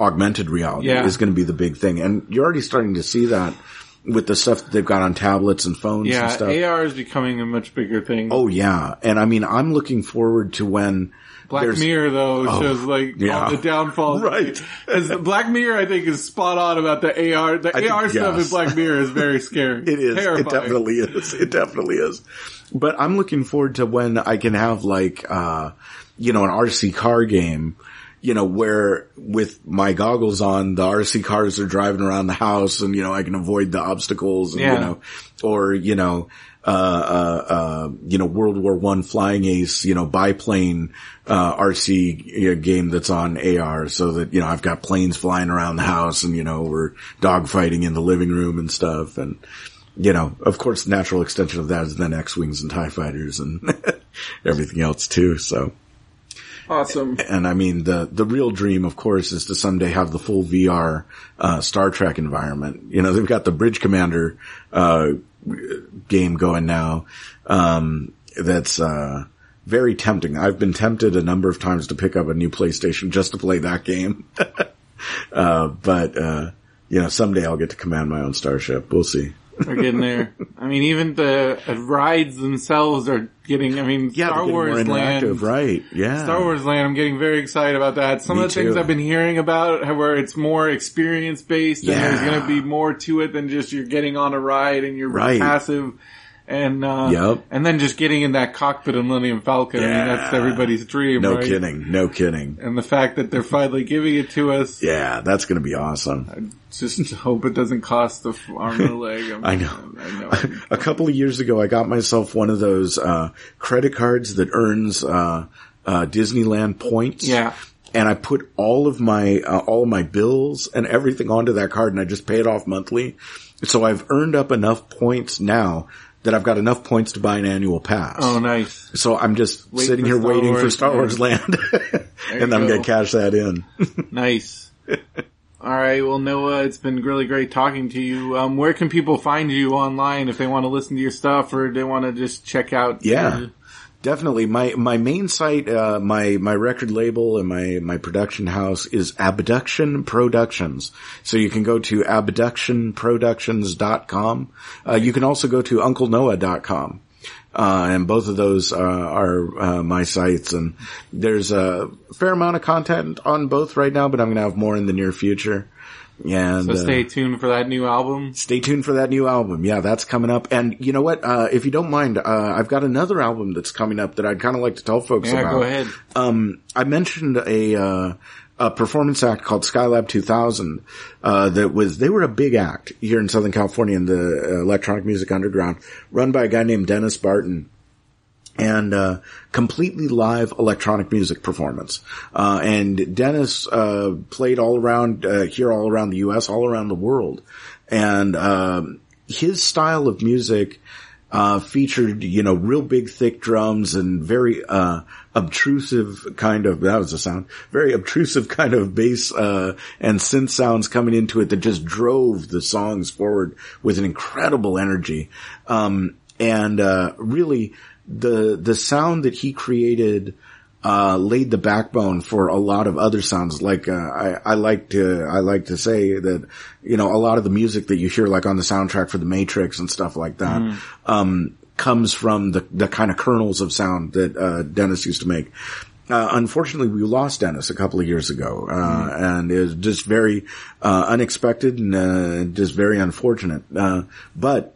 augmented reality Yeah. is going to be the big thing. And you're already starting to see that with the stuff that they've got on tablets and phones and Yeah, stuff. AR is becoming a much bigger thing. Oh yeah, and I mean, I'm looking forward to when Black there's- Mirror though shows like yeah. all the downfall. Right. As Black Mirror, I think is spot on about the AR. The I think- AR stuff yes. in Black Mirror is very scary. It is. Terrifying. It definitely is. It definitely is. But I'm looking forward to when I can have like, uh, you know, an RC car game, you know, where with my goggles on, the RC cars are driving around the house and, you know, I can avoid the obstacles and, Yeah. you know, or, you know, uh, uh, uh, you know, World War One flying ace, you know, biplane, uh, RC uh, game that's on AR so that, you know, I've got planes flying around the house and, you know, we're dogfighting in the living room and stuff. And, you know, of course, natural extension of that is then X-Wings and TIE fighters and everything else too. So, awesome. and I mean, the, the real dream, of course, is to someday have the full VR, uh, Star Trek environment. You know, they've got the Bridge Commander, uh, game going now. Um, that's, uh, very tempting. I've been tempted a number of times to pick up a new PlayStation just to play that game. uh, but, uh, you know, someday I'll get to command my own starship. We'll see. We're getting there. I mean, even the uh, rides themselves are getting. I mean, Yeah, Star Wars Land. right? Yeah. Star Wars Land, I'm getting very excited about that. Some Me of the things. I've been hearing about, where it's more experience based, and there's going to be more to it than just you're getting on a ride and you're Right. passive, and uh, Yep. and then just getting in that cockpit of Millennium Falcon. I mean, that's everybody's dream, No right? kidding. No kidding. And the fact that they're finally giving it to us, Yeah, that's gonna be awesome. I just hope it doesn't cost the arm and a leg. I'm- I know. I know. a couple of years ago, I got myself one of those, uh, credit cards that earns, uh, uh, Disneyland points. Yeah. And I put all of my, uh, all of my bills and everything onto that card and I just pay it off monthly. So I've earned up enough points now that I've got enough points to buy an annual pass. Oh, nice. So I'm just Wait sitting here Star waiting for Star. Wars Land. and I'm go. gonna cash that in. Nice. All right. Well, Noah, it's been really great talking to you. Um, where can people find you online if they want to listen to your stuff or they want to just check out? Yeah. your- Definitely. My, my main site, uh, my, my record label and my, my production house is Abduction Productions. So you can go to abductionproductions.com. Uh, you can also go to unclenoah.com. Uh, and both of those, uh, are, uh, my sites and there's a fair amount of content on both right now, but I'm going to have more in the near future. And, So uh, stay tuned for that new album. stay tuned for that new album. Yeah, that's coming up. And you know what? Uh, if you don't mind, uh, I've got another album that's coming up that I'd kind of like to tell folks Yeah, about. go ahead. Um, I mentioned a, uh, a performance act called Skylab 2000, uh, that was, they were a big act here in Southern California in the uh, electronic music underground, run by a guy named Dennis Barton and uh, completely live electronic music performance. Uh, and Dennis uh, played all around uh, here, all around the U.S., all around the world, and um, his style of music uh, featured, you know, real big, thick drums and very uh, obtrusive kind of that was the sound, very obtrusive kind of bass uh, and synth sounds coming into it that just drove the songs forward with an incredible energy, um, and uh, really the the sound that he created uh, laid the backbone for a lot of other sounds. Like uh, I, I like to I like to say that you know a lot of the music that you hear like on the soundtrack for The Matrix and stuff like that um, comes from the the kind of kernels of sound that uh, Dennis used to make. Uh, unfortunately, we lost Dennis a couple of years ago, uh, and it was just very uh, unexpected and uh, just very unfortunate. Uh, but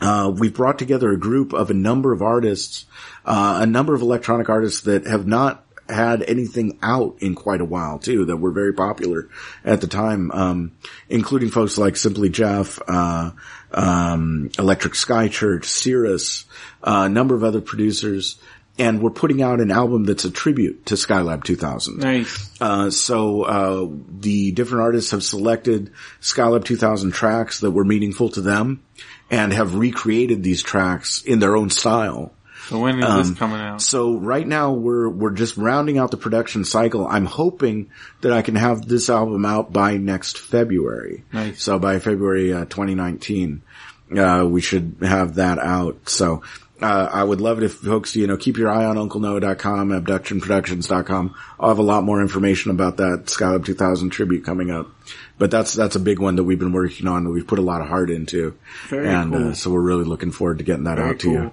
uh, we've brought together a group of a number of artists, uh, a number of electronic artists that have not had anything out in quite a while too, that were very popular at the time, um, including folks like Simply Jeff, uh, um, Electric Sky Church, Cirrus, uh, a number of other producers, and we're putting out an album that's a tribute to Skylab 2000. Nice. Uh, so, uh, the different artists have selected Skylab 2000 tracks that were meaningful to them and have recreated these tracks in their own style. So when is Um, this coming out? So right now we're, we're just rounding out the production cycle. I'm hoping that I can have this album out by next February. Nice. So by February uh, 2019, uh, we should have that out. So, uh, I would love it if folks, you know, keep your eye on UncleNoah.com, abductionproductions.com. I'll have a lot more information about that Skylab 2000 tribute coming up. But that's, that's a big one that we've been working on that we've put a lot of heart into. Very and, cool. uh, so we're really looking forward to getting that Very out to you.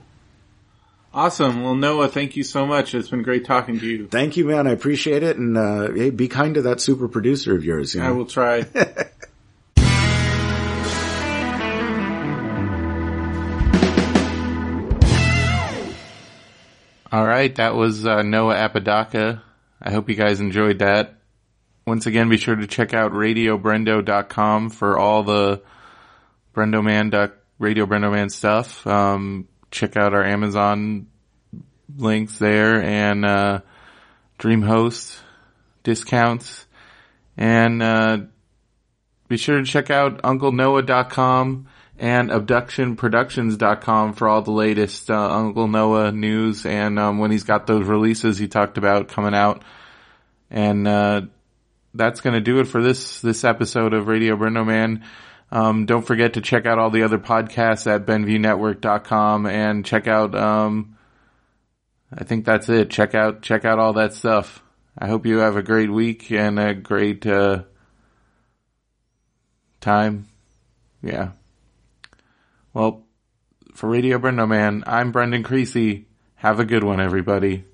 Awesome. Well, Noah, thank you so much. It's been great talking to you. Thank you, man. I appreciate it. And, uh, hey, be kind to that super producer of yours. You know? I will try. All right, that was uh, Noah Apodaca. I hope you guys enjoyed that. Once again, be sure to check out radiobrendo.com for all the Brendoman, Radio Brendoman stuff. Um, check out our Amazon links there and, uh, DreamHost discounts. And, uh, be sure to check out UncleNoah.com and AbductionProductions.com for all the latest uh, Uncle Noah news and um, when he's got those releases he talked about coming out. And uh, that's going to do it for this this episode of Radio Brendo Man. Um, don't forget to check out all the other podcasts at BenviewNetwork.com and check out. Um, I think that's it. Check out check out all that stuff. I hope you have a great week and a great uh, time. Yeah. Well, for Radio Brendo Man, I'm Brendan Creasy. Have a good one, everybody.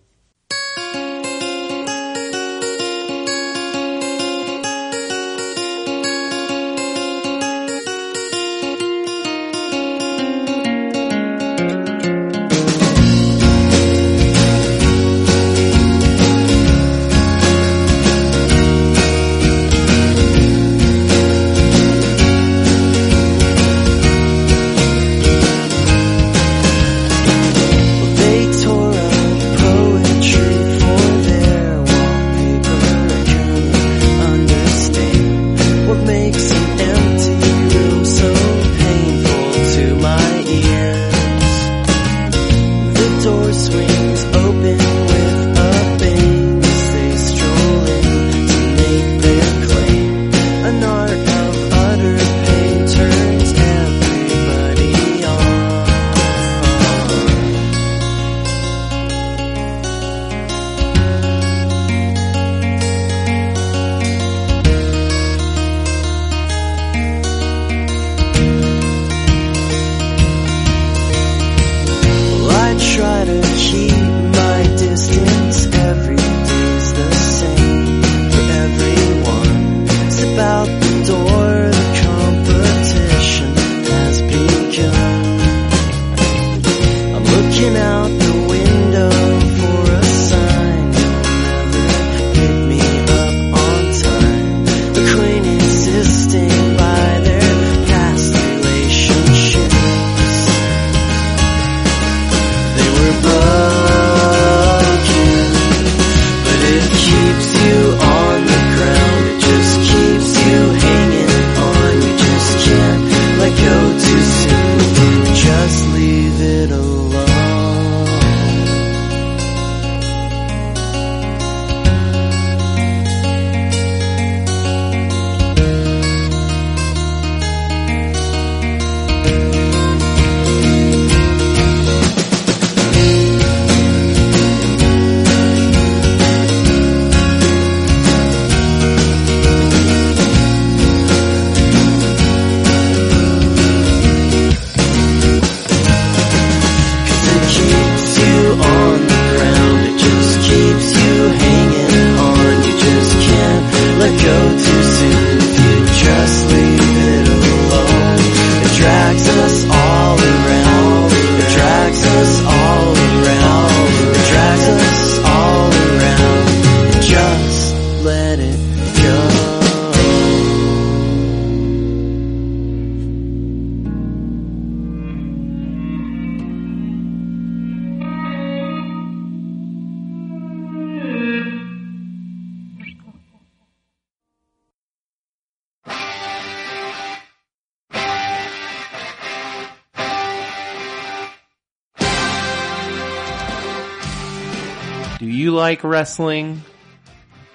Like wrestling?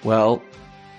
Well,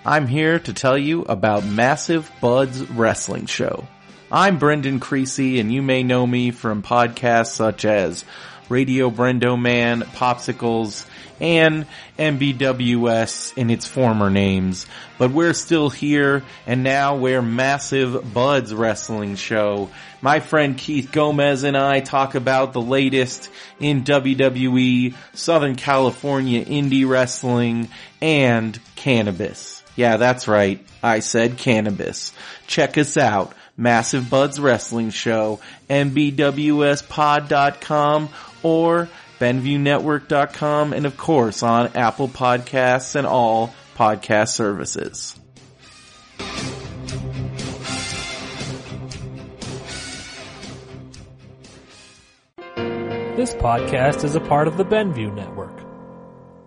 I'm here to tell you about Massive Buds Wrestling Show. I'm Brendan Creasy and you may know me from podcasts such as Radio Brendo Man, Popsicles, and MBWS in its former names. But we're still here, and now we're Massive Buds Wrestling Show. My friend Keith Gomez and I talk about the latest in WWE, Southern California indie wrestling, and cannabis. Yeah, that's right. I said cannabis. Check us out. Massive Buds Wrestling Show, MBWSpod.com, or BenviewNetwork.com, and of course on Apple Podcasts and all podcast services. This podcast is a part of the Benview Network.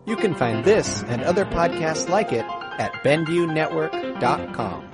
You can find this and other podcasts like it at BenviewNetwork.com.